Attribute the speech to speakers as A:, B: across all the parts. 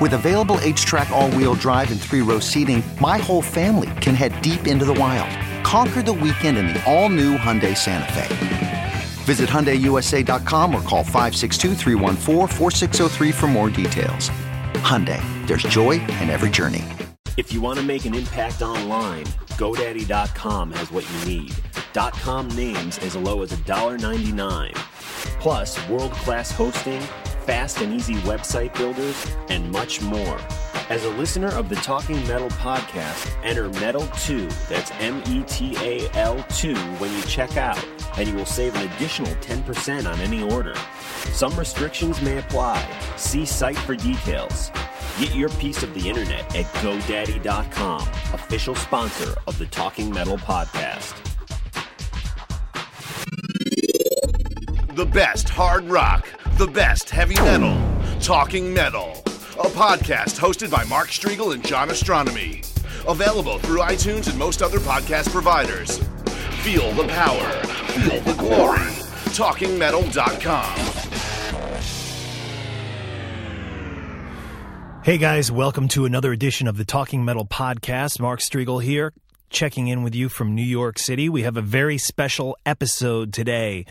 A: With available HTRAC, all wheel drive, and three row seating, my whole family can head deep into the wild. Conquer the weekend in the all-new Hyundai Santa Fe. Visit HyundaiUSA.com or call 562 for more details. Hyundai, there's joy in every journey.
B: If you want to make an impact online, GoDaddy.com has what you need. .com names as low as $1.99. Plus, world-class hosting, fast and easy website builders, and much more. As a listener of the Talking Metal podcast, enter METAL2, that's M E T A L 2, when you check out, and you will save an additional 10% on any order. Some restrictions may apply. See site for details. Get your piece of the internet at GoDaddy.com, official sponsor of the Talking Metal podcast.
C: The best hard rock, the best heavy metal, Talking Metal a podcast hosted by Mark Strigl and John Ostronomy. Available through iTunes and most other podcast providers. Feel the power, feel the glory. TalkingMetal.com.
D: Hey guys, welcome to another edition of the Talking Metal Podcast. Mark Strigl here, checking in with you from New York City. We have a very special episode today.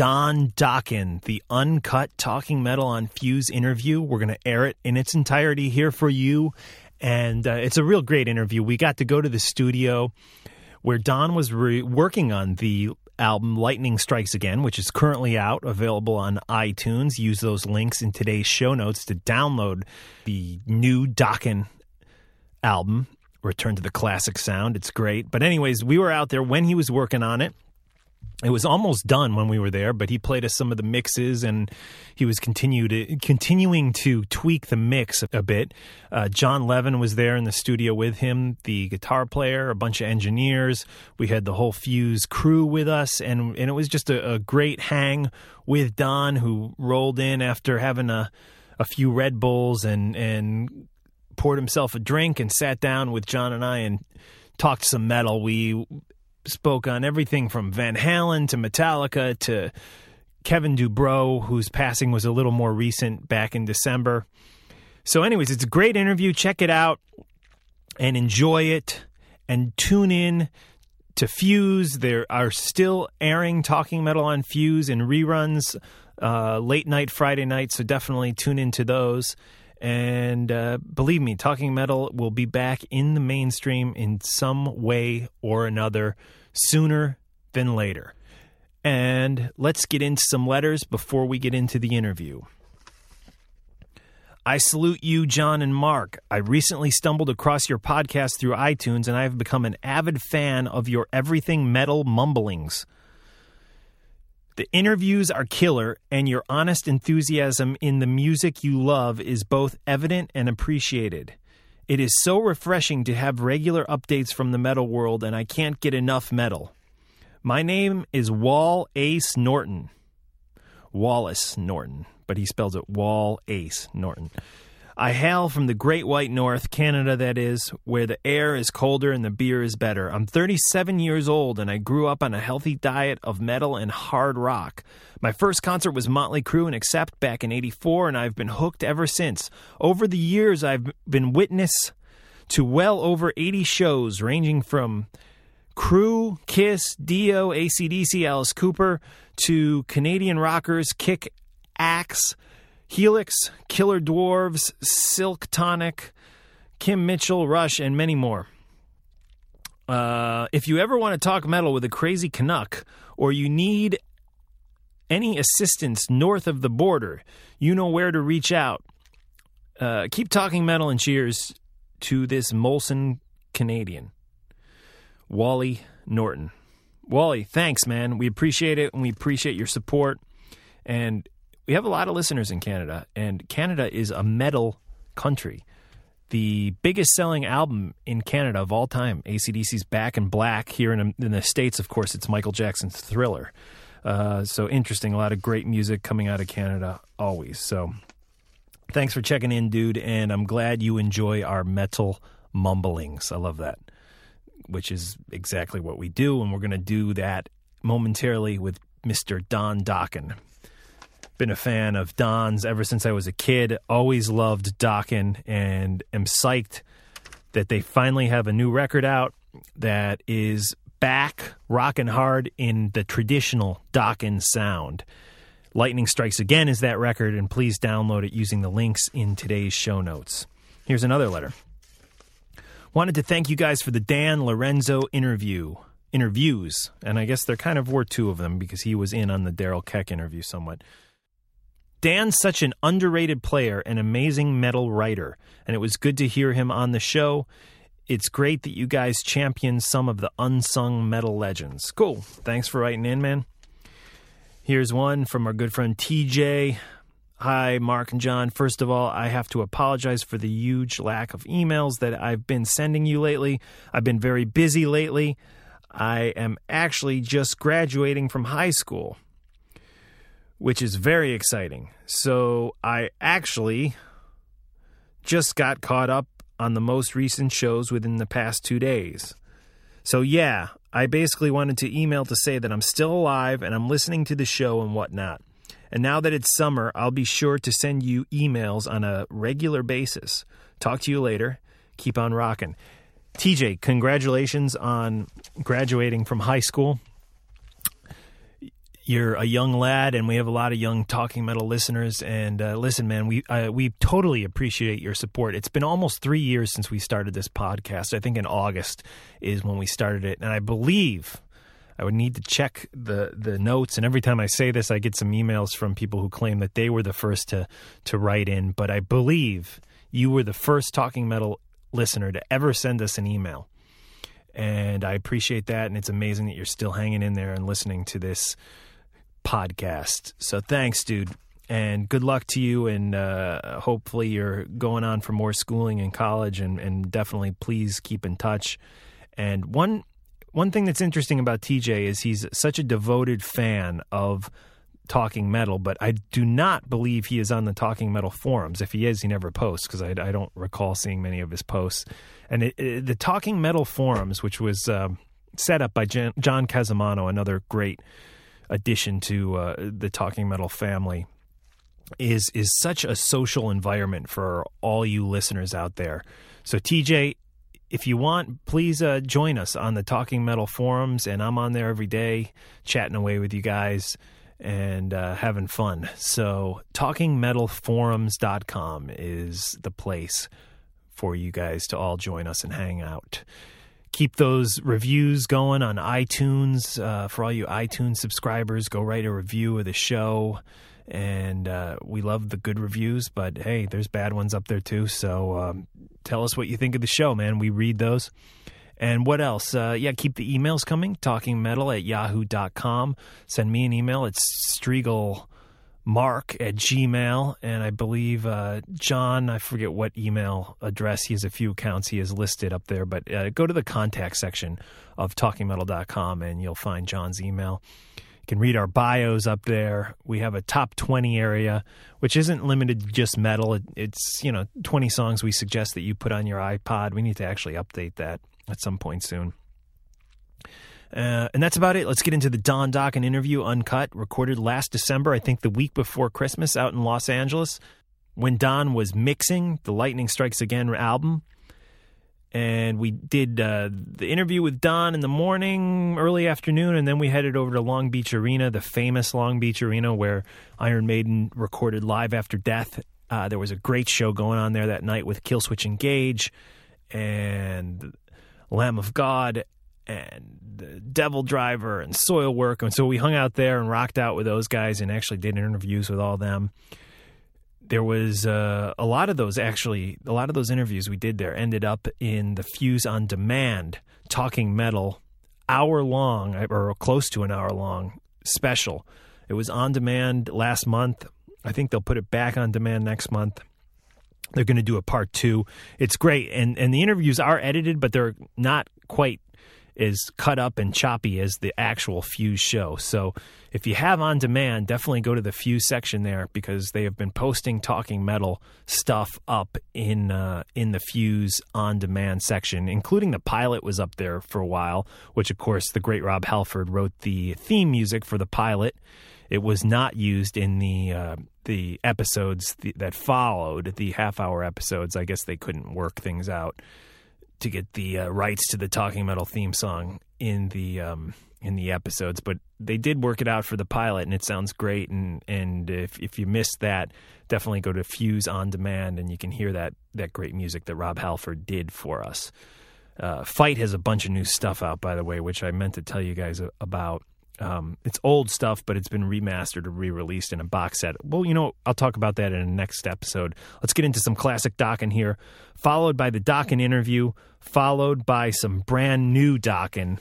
D: Don Dokken, the uncut Talking Metal on Fuse interview. We're going to air it in its entirety here for you. And uh, it's a real great interview. We got to go to the studio where Don was re- working on the album Lightning Strikes Again, which is currently out, available on iTunes. Use those links in today's show notes to download the new Dokken album, Return to the Classic Sound. It's great. But, anyways, we were out there when he was working on it it was almost done when we were there, but he played us some of the mixes and he was continued continuing to tweak the mix a bit. Uh, Jon Levin was there in the studio with him, the guitar player, a bunch of engineers. We had the whole Fuse crew with us, and and it was just a, a great hang with Don, who rolled in after having a a few Red Bulls and and poured himself a drink and sat down with John and I and talked some metal. We spoke on everything from Van Halen to Metallica to Kevin DuBrow, whose passing was a little more recent back in December. So, anyways, it's a great interview. Check it out and enjoy it and tune in to Fuse. There are still airing Talking Metal on Fuse and reruns uh, late night Friday night, so definitely tune into those. And uh, believe me, Talking Metal will be back in the mainstream in some way or another sooner than later. And let's get into some letters before we get into the interview. I salute you, John and Mark. I recently stumbled across your podcast through iTunes and I have become an avid fan of your everything metal mumblings. The interviews are killer, and your honest enthusiasm in the music you love is both evident and appreciated. It is so refreshing to have regular updates from the metal world, and I can't get enough metal. My name is Wall Ace Norton. Wallace Norton, but he spells it Wall Ace Norton. I hail from the Great White North, Canada, that is, where the air is colder and the beer is better. I'm 37 years old and I grew up on a healthy diet of metal and hard rock. My first concert was Motley Crue and Accept back in 84, and I've been hooked ever since. Over the years, I've been witness to well over 80 shows ranging from Crue, Kiss, Dio, ACDC, Alice Cooper, to Canadian rockers Kick, Axe, Helix, Killer Dwarfs, Slik Toxik, Kim Mitchell, Rush, and many more. Uh, if you ever want to talk metal with a crazy Canuck, or you need any assistance north of the border, you know where to reach out. Uh, keep talking metal and cheers to this Molson Canadian, Wally Norton. Wally, thanks, man. We appreciate it and we appreciate your support. And we have a lot of listeners in Canada, and Canada is a metal country. The biggest selling album in Canada of all time, ACDC's Back in Black. Here in, in the States, of course, it's Michael Jackson's Thriller. Uh, so interesting. A lot of great music coming out of Canada always. So thanks for checking in, dude. And I'm glad you enjoy our metal mumblings. I love that, which is exactly what we do. And we're going to do that momentarily with Mr. Don Dokken. Been a fan of Don's ever since I was a kid. Always loved Dokken and am psyched that they finally have a new record out that is back rocking hard in the traditional Dokken sound. Lightning Strikes Again is that record, and please download it using the links in today's show notes. Here's another letter. Wanted to thank you guys for the Dan Lorenzo interview. Interviews, and I guess there kind of were two of them because he was in on the Daryl Keck interview somewhat. Dan's such an underrated player and amazing metal writer, and it was good to hear him on the show. It's great that you guys champion some of the unsung metal legends. Cool. Thanks for writing in, man. Here's one from our good friend TJ. Hi, Mark and John. First of all, I have to apologize for the huge lack of emails that I've been sending you lately. I've been very busy lately. I am actually just graduating from high school, which is very exciting. So I actually just got caught up on the most recent shows within the past two days. So, yeah, I basically wanted to email to say that I'm still alive and I'm listening to the show and whatnot. And now that it's summer, I'll be sure to send you emails on a regular basis. Talk to you later. Keep on rocking. TJ, congratulations on graduating from high school you're a young lad, and we have a lot of young talking metal listeners. And uh, listen, man, we uh, we totally appreciate your support. It's been almost three years since we started this podcast. I think in August is when we started it, and I believe I would need to check the the notes. And every time I say this, I get some emails from people who claim that they were the first to to write in. But I believe you were the first talking metal listener to ever send us an email. And I appreciate that. And it's amazing that you're still hanging in there and listening to this podcast. So thanks, dude. And good luck to you. And uh, hopefully, you're going on for more schooling in college. And, and definitely, please keep in touch. And one one thing that's interesting about TJ is he's such a devoted fan of talking metal, but I do not believe he is on the talking metal forums. If he is, he never posts because I, I, don't recall seeing many of his posts. And it, it, the talking metal forums, which was uh, set up by Jan, John Casamano, another great addition to uh, the Talking Metal family is is such a social environment for all you listeners out there. So TJ, if you want, please uh, join us on the Talking Metal forums, and I'm on there every day, chatting away with you guys and uh, having fun. So talkingmetalforums.com is the place for you guys to all join us and hang out keep those reviews going on iTunes. Uh, for all you iTunes subscribers, go write a review of the show. And uh, we love the good reviews, but hey, there's bad ones up there too. So um, tell us what you think of the show, man. We read those. And what else? Uh, yeah, keep the emails coming. Talkingmetal at yahoo.com. Send me an email. It's Strigl mark at gmail and i believe uh, john i forget what email address he has a few accounts he has listed up there but uh, go to the contact section of talkingmetal.com and you'll find john's email. You can read our bios up there. We have a top 20 area which isn't limited to just metal. It's you know 20 songs we suggest that you put on your ipod. We need to actually update that at some point soon uh, and that's about it. Let's get into the Don Dokken interview, uncut, recorded last December, I think the week before Christmas, out in Los Angeles, when Don was mixing the Lightning Strikes Again album. And we did uh, the interview with Don in the morning, early afternoon, and then we headed over to Long Beach Arena, the famous Long Beach Arena where Iron Maiden recorded Live After Death. Uh, there was a great show going on there that night with Killswitch Engage and Lamb of God and the DevilDriver and Soilwork. And so we hung out there and rocked out with those guys and actually did interviews with all them. There was uh, a lot of those actually, a lot of those interviews we did there ended up in the Fuse on Demand Talking Metal hour long or close to an hour long special. It was on demand last month. I think they'll put it back on demand next month. They're going to do a part two. It's great, and and the interviews are edited, but they're not quite as cut up and choppy as the actual Fuse show. So if you have on demand, definitely go to the Fuse section there because they have been posting Talking Metal stuff up in uh, in the Fuse on demand section, including the pilot was up there for a while, which of course the great Rob Halford wrote the theme music for the pilot. It was not used in the uh, the episodes that followed, the half hour episodes. I guess they couldn't work things out to get the uh, rights to the Talking Metal theme song in the um, in the episodes, but they did work it out for the pilot, and it sounds great. And and if if you missed that, definitely go to Fuse on Demand, and you can hear that that great music that Rob Halford did for us. Uh, Fight has a bunch of new stuff out, by the way, which I meant to tell you guys about. Um, it's old stuff, but it's been remastered or re-released in a box set. Well, you know, I'll talk about that in the next episode. Let's get into some classic Dokken here, followed by the Dokken interview, followed by some brand new Dokken.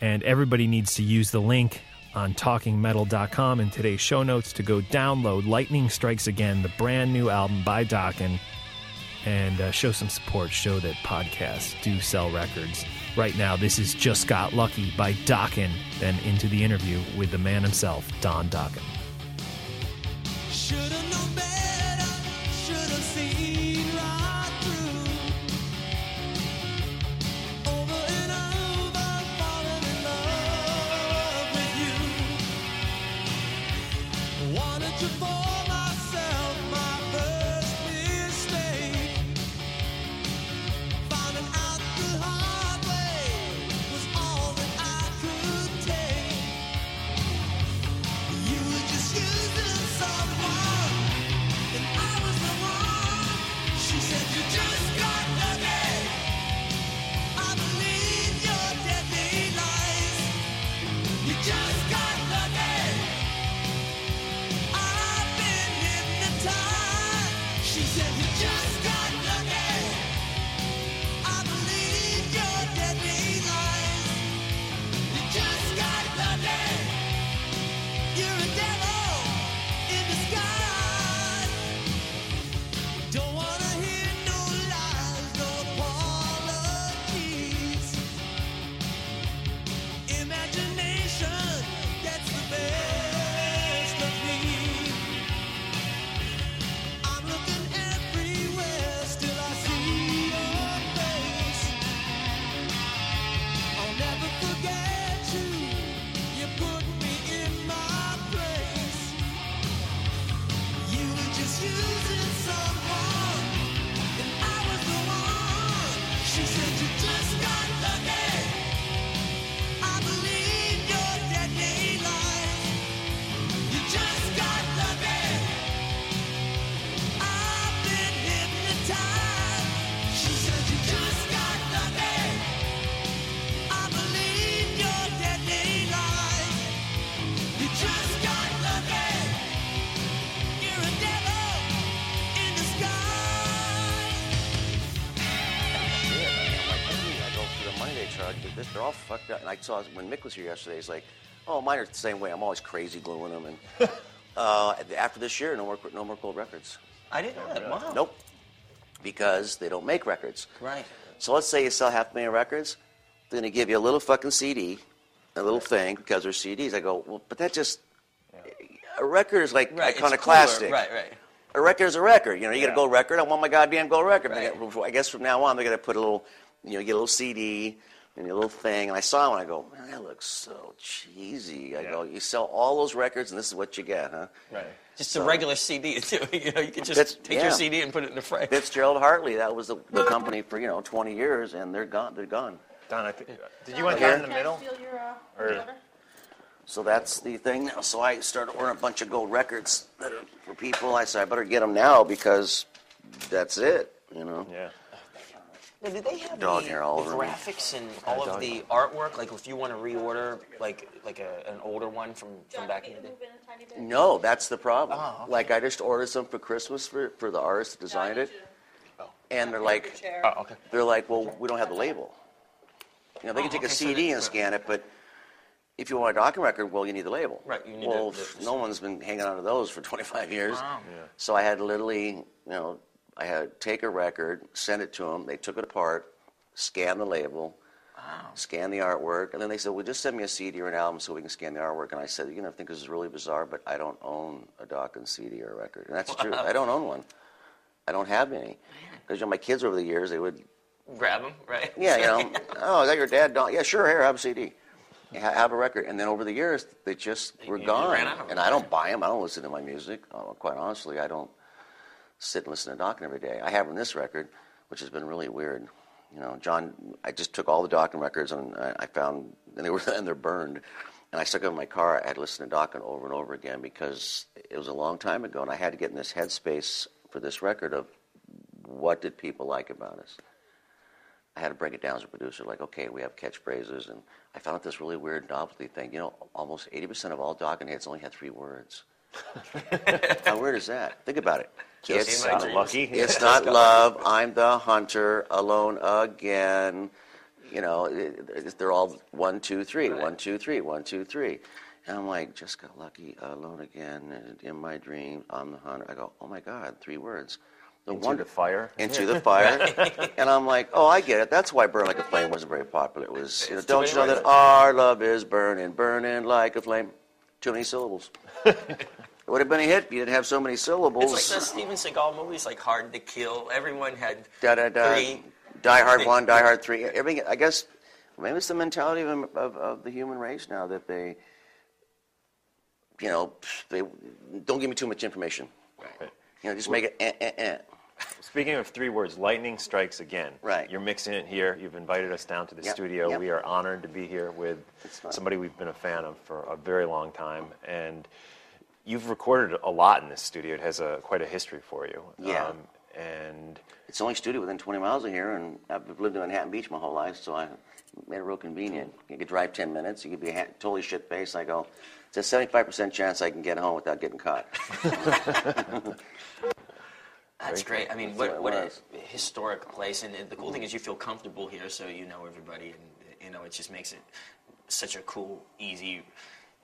D: And everybody needs to use the link on talkingmetal.com in today's show notes to go download Lightning Strikes Again, the brand new album by Dokken, and uh, show some support, show that podcasts do sell records right now. This is Just Got Lucky by Dokken. Then into the interview with the man himself, Don Dokken.
E: Saw when Mick was here yesterday. He's like, "Oh, mine are the same way. I'm always crazy gluing them." And uh, after this year, no more no more Cold records.
F: I didn't know that. Wow.
E: Nope, because they don't make records.
F: Right.
E: So let's say you sell half a million records, they're gonna give you a little fucking CD, a little thing because they're CDs. I go, well, but that just a record is like
F: Right.
E: iconoclastic.
F: Right. Right.
E: A record is a record. You know, you get a gold record. I want my goddamn gold record.
F: Right.
E: I got- I guess from now on they're gonna put a little, you know, get a little CD and a little thing. And I saw it and I go, man, that looks so cheesy. I go, you sell all those records and this is what you get, huh?
F: Right. Just
E: So-
F: a regular CD too. You know, you could just take
E: yeah.
F: your CD and put it in the frame.
E: Fitzgerald Hartley, that was the, the company for you know 20 years, and they're gone. They're gone.
D: Don, I think, uh, did you want
E: Here?
D: down in the middle? Or-
E: So that's the thing now. So I started ordering a bunch of gold records that are for people. I said I better get them now because that's it. You know.
D: Yeah.
F: Now, do they have
E: Dog
F: the,
E: hair all
F: the
E: over me.
F: graphics and all of the artwork? Like, if you want to reorder, like, like a, an older one from, from back in the day.
E: No, that's the problem.
F: Oh, okay.
E: Like I just ordered some for Christmas for, for the artist that designed it, oh. and they're like,
F: Oh, okay.
E: they're like, well, we don't have the label. You know, they can
F: Oh,
E: take a
F: okay, so
E: CD
F: they-
E: and scan it, but if you want a Dokken record, well, you need the label.
F: Right, you need
E: well,
F: the- the-
E: no one's been hanging on to those for 25 years.
F: Wow.
E: So I had to literally, you know, I had to take a record, send it to them. They took it apart, scan the label, scan the artwork, and then they said, "Well, just send me a CD or an album so we can scan the artwork." And I said, "You know, I think this is really bizarre, but I don't own a Dawkins CD or a record, and that's true. I don't own one. I don't have any because you know, my kids over the years they would,
F: Grab them, right?
E: yeah, you know, oh, is that your dad? Don? Yeah, sure. Here, have a CD." Have a record, and then over the years they just were gone. And. I don't buy them. I don't listen to my music. Uh, quite honestly, I don't sit and listen to Dokken every day. I have on this record, which has been really weird. You know, John, I just took all the Dokken records and I, I found, and they were, and they're burned. And I stuck them in my car. I had to listen to Dokken over and over again because it was a long time ago, and I had to get in this headspace for this record of what did people like about us. I had to break it down as a producer, like, okay, we have catchphrases, and I found out this really weird novelty thing. You know, almost 80% of all Dokken hits only had three words. How weird is that? Think about it.
F: Just
E: it's
F: dreams.
D: lucky.
E: it's not love. I'm the hunter, alone again. You know, it, it- they're all one, two, three, one, two, three, one, two, three. And I'm like, just got lucky, alone again, and in my dream, I'm the hunter. I go, oh my God, three words. The
D: Into
E: wonder-
D: the fire.
E: Into the fire. and I'm like, oh, I get it. That's why Burn Like a Flame wasn't very popular. It was, you know,
F: It's too
E: don't
F: many
E: you know
F: words.
E: that our love is burning, burning like a flame? Too many syllables. it would have been a hit if you didn't have so many syllables.
F: It's like the Steven Seagal movies, like Hard to Kill. Everyone had
E: da da da.
F: three.
E: Die Hard
F: things.
E: one, Die Hard three. Everything. I guess maybe it's the mentality of, of, of the human race now that they, you know, they don't give me too much information.
F: Right.
E: You know, just make it eh, eh, eh.
D: Speaking of three words, lightning strikes again.
E: Right.
D: You're mixing it here. You've invited us down to the
E: Yep,
D: studio.
E: yep.
D: We are honored to be here with somebody we've been a fan of for a very long time. And you've recorded a lot in this studio. It has a quite a history for you. Um,
E: Yeah.
D: and
E: It's the only studio within 20 miles of here, and I've lived in Manhattan Beach my whole life, so I made it real convenient. You could drive 10 minutes. You could be ha- totally shit faced. I go, it's a 75% chance I can get home without getting caught.
F: That's great. I mean, what,
E: what
F: what a historic place. And the cool thing is you feel comfortable here, so you know everybody. And, you know, it just makes it such a cool, easy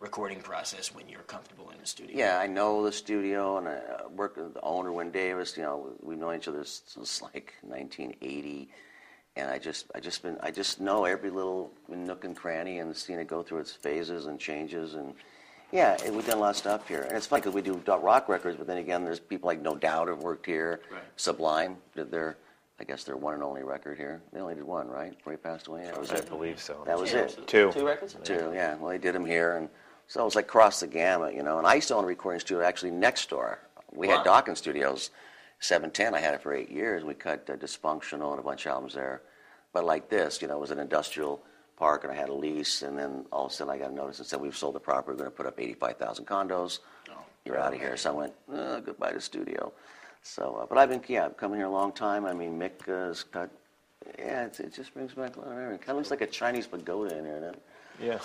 F: recording process when you're comfortable in the studio.
E: Yeah, I know the studio, and I uh, work with the owner, Wyn Davis. You know, we've known each other since like 1980, and I just, I just been, I just know every little nook and cranny, and seen it go through its phases and changes, and yeah, and we've done a lot of stuff here. And it's funny because we do rock records, but then again, there's people like No Doubt have worked here.
F: Right.
E: Sublime did their, I guess their one and only record here. They only did one, right? Before he passed away. That was
D: I
E: it.
D: believe so.
E: That was it.
D: Two.
F: Two records?
E: Two, yeah. Well, they did them here, and so it was like cross the gamut, you know. And I used to own a recording studio actually next door. We
F: Wow.
E: had Dawkins Studios, 710. I had it for eight years. We cut uh, Dysfunctional and a bunch of albums there. But like this, you know, it was an industrial park, and I had a lease, and then all of a sudden I got a notice and said we've sold the property. We're going to put up 85,000 condos. You're out of here. So I went, oh, goodbye to studio. So, uh, but I've been, yeah, I've come here a long time. I mean, Mick uh, has cut. Yeah, it's, it just brings back a lot of memories. Kind of looks like a Chinese pagoda in here. Doesn't it?
D: Yeah.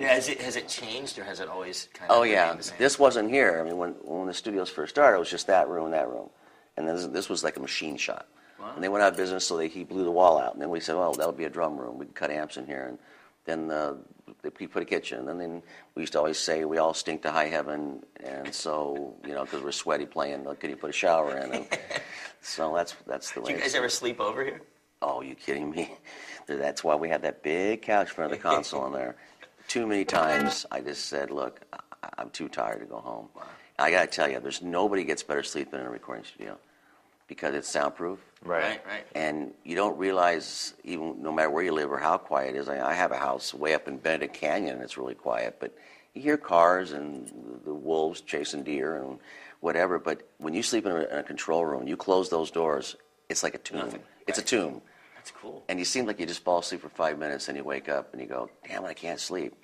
F: has, it, has it changed, or has it always kind of
E: Oh yeah, this wasn't here. I mean, when when the studios first started, it was just that room, and that room, and then this, this was like a machine shop. And they went out of business, so they he blew the wall out. And then we said, well, that'll be a drum room. We can cut amps in here, and then uh, they, he put a kitchen. And then we used to always say we all stink to high heaven, and so you know because we're sweaty playing, like, could you put a shower in? And so that's that's the way.
F: Do you
E: it's-
F: guys ever sleep over here?
E: Oh, you kidding me? That's why we had that big couch in front of the console in there. Too many times I just said, look, I- I'm too tired to go home. I got to tell you, there's nobody gets better sleep than in a recording studio because it's soundproof.
D: Right.
F: Right, right.
E: And you don't realize, even no matter where you live or how quiet it is. I, I have a house way up in Benedict Canyon, and it's really quiet. But you hear cars and the, the wolves chasing deer and whatever. But when you sleep in a, in a control room, you close those doors. It's like a tomb.
F: Nothing.
E: It's a tomb.
F: That's cool.
E: And you seem like you just fall asleep for five minutes, and you wake up and you go, "Damn I can't sleep."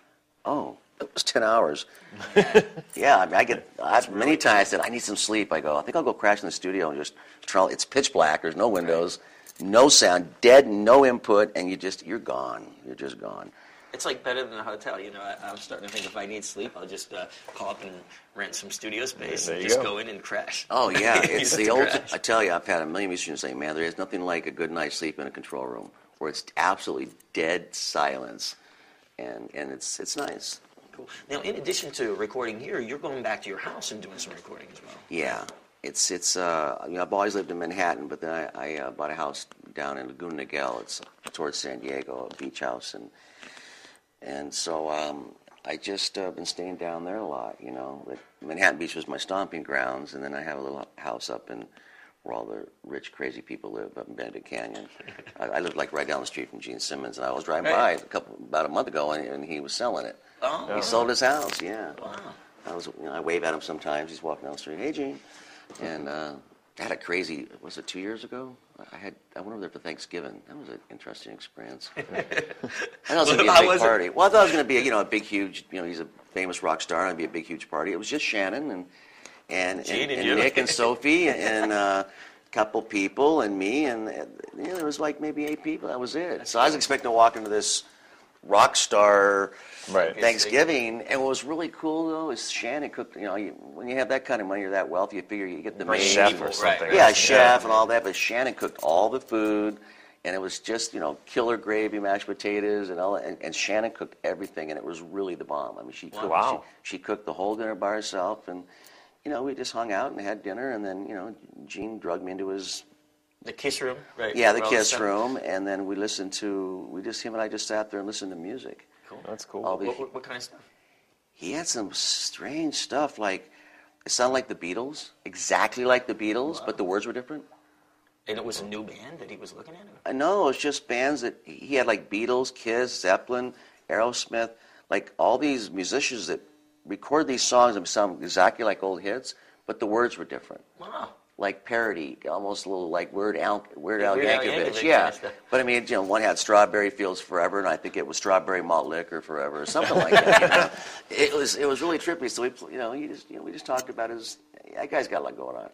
E: Oh, it was ten hours. yeah, I mean, I get I, many times I said I need some sleep. I go, I think I'll go crash in the studio and just try. It's pitch black. There's no windows. no sound, dead, no input, and you just you're gone. You're just gone.
F: It's like better than a hotel. You know, I, I'm starting to think if I need sleep, I'll just uh, call up and rent some studio space and just
G: go.
F: go in and crash.
E: Oh yeah, it's the old.
F: crash.
E: I tell you, I've had a million musicians say, "Man, there is nothing like a good night's sleep in a control room where it's absolutely dead silence, and and it's it's nice."
F: Cool. Now, in addition to recording here, you're going back to your house and doing some recording as well.
E: Yeah, it's it's. Uh, you know, I've always lived in Manhattan, but then I, I uh, bought a house down in Laguna Niguel. It's towards San Diego, a beach house, and and so um, I just uh, been staying down there a lot. You know, Manhattan Beach was my stomping grounds, and then I have a little house up in where all the rich, crazy people live up in Benedict Canyon. I, I lived like right down the street from Gene Simmons, and I was driving by a couple about a month ago, and, and he was selling it.
F: Oh,
E: He sold his house, yeah.
F: Wow.
E: I was, you know, I wave at him sometimes. He's walking down the street. Hey, Gene. And uh, I had a crazy. Was it two years ago? I had. I went over there for Thanksgiving. That was an interesting experience. I thought it was gonna be a big
F: it?
E: party. Well, I thought it was gonna be, a, you know, a big, huge. You know, he's a famous rock star, and it'd be a big, huge party. It was just Shannon and and,
F: Gene
E: and,
F: and
E: and. Nick and Sophie and. Uh, a couple people and me and, and you know, there was like maybe eight people that was it so i was expecting to walk into this rock star
G: Right.
E: Thanksgiving, and what was really cool though is Shannon cooked. You know, you, when you have that kind of money, you're that wealthy, you figure you get the
F: Right,
E: maid,
G: chef
F: people,
G: or something.
F: right.
E: yeah, a chef and all that. But Shannon cooked all the food, and it was just you know killer gravy, mashed potatoes, and all. that. And, and Shannon cooked everything, and it was really the bomb. I mean, she cooked.
G: Wow.
E: She, she cooked the whole dinner by herself, and you know we just hung out and had dinner, and then you know Gene drugged me into his
F: The kiss room, right?
E: yeah the
F: where all the
E: kiss room, and then we listened to we just him and I just sat there and listened to music.
F: Cool.
G: That's cool.
E: All the-
F: What, what, what kind of stuff?
E: he had some strange stuff like it sounded like the Beatles, exactly like the Beatles, but the words were different.
F: And it was a new band that he was looking at.
E: Uh, no, it was just bands that he had like Beatles, Kiss, Zeppelin, Aerosmith, like all these musicians that record these songs and sound exactly like old hits, but the words were different.
F: Wow.
E: Like parody, almost a little like Weird Al, Weird Al
F: Weird Al
E: Yankovic,
F: Yankovic
E: yeah.
F: kind of.
E: But I mean, you know, one had Strawberry Fields Forever, and I think it was Strawberry Malt Liquor Forever, or something like that. You know? It was it was really trippy. So we, pl- you know, he just you know we just talked about his. That guy's got a lot going on.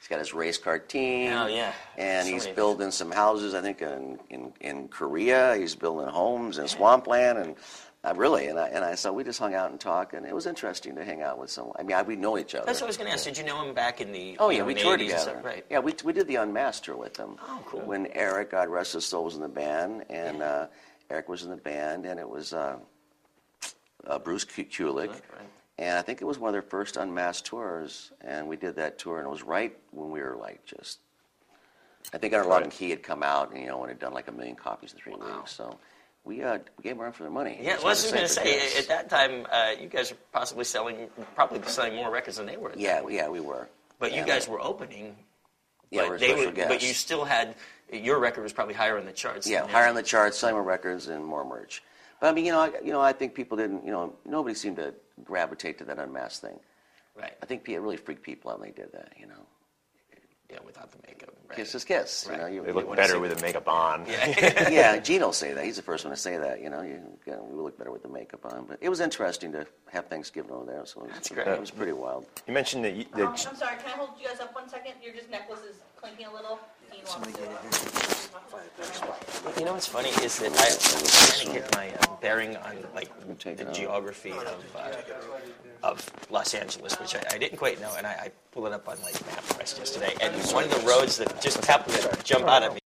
E: He's got his race car team.
F: Oh, yeah.
E: And
F: So
E: he's
F: many-
E: building some houses, I think, in, in, in Korea. He's building homes in swampland, and uh, really, and I, and I so we just hung out and talked, and it was interesting to hang out with someone. I mean, I, we know each other.
F: That's what I was going to ask. Did you know him back in the?
E: Oh yeah,
F: know,
E: we toured together.
F: Right.
E: Yeah, we we did the Unmasked tour with them.
F: Oh, cool.
E: When Eric, God rest his soul, was in the band, and uh, Eric was in the band, and it was uh, uh, Bruce Ku- Kulick,
F: right.
E: and I think it was one of their first Unmasked tours, and we did that tour, and it was right when we were like just. I think our Lock and Key had come out, and you know, and had done like a million copies in three weeks. So we uh, we gave them for their money.
F: Yeah, well, I was
E: they
F: going to say,
E: kids.
F: at that time, uh, you guys were possibly selling, probably selling more records than they were.
E: Yeah,
F: point.
E: yeah, we were.
F: But you guys
E: uh,
F: were opening.
E: Yeah,
F: but they
E: special
F: were,
E: guests.
F: But you still had your record was probably higher on the charts.
E: Yeah, higher on the charts, selling more records and more merch. But I mean, you know, I, you know, I think people didn't, you know, nobody seemed to gravitate to that unmasked thing.
F: Right.
E: I think it really freaked people out when they did that. You know,
F: Yeah, without the makeup. Right.
E: kiss is kiss. You know, you,
G: They
E: you
G: look better with the makeup on.
F: Yeah.
E: yeah, Gene will say that. He's the first one to say that. You know, you, you know, we look better with the makeup on. But it was interesting to have Thanksgiving over there. So it was,
F: That's great.
E: It was pretty wild.
G: You mentioned that, you,
H: Um, I'm sorry, can I hold you guys up one second? Your just necklace is clinking a little. Dean wants to-
F: You know what's funny is that I, I was trying to get my uh, bearing on like the geography of uh, of Los Angeles, which I, I didn't quite know, and I, I pulled it up on like MapQuest yesterday, and one of the roads that just happened to jump out at me,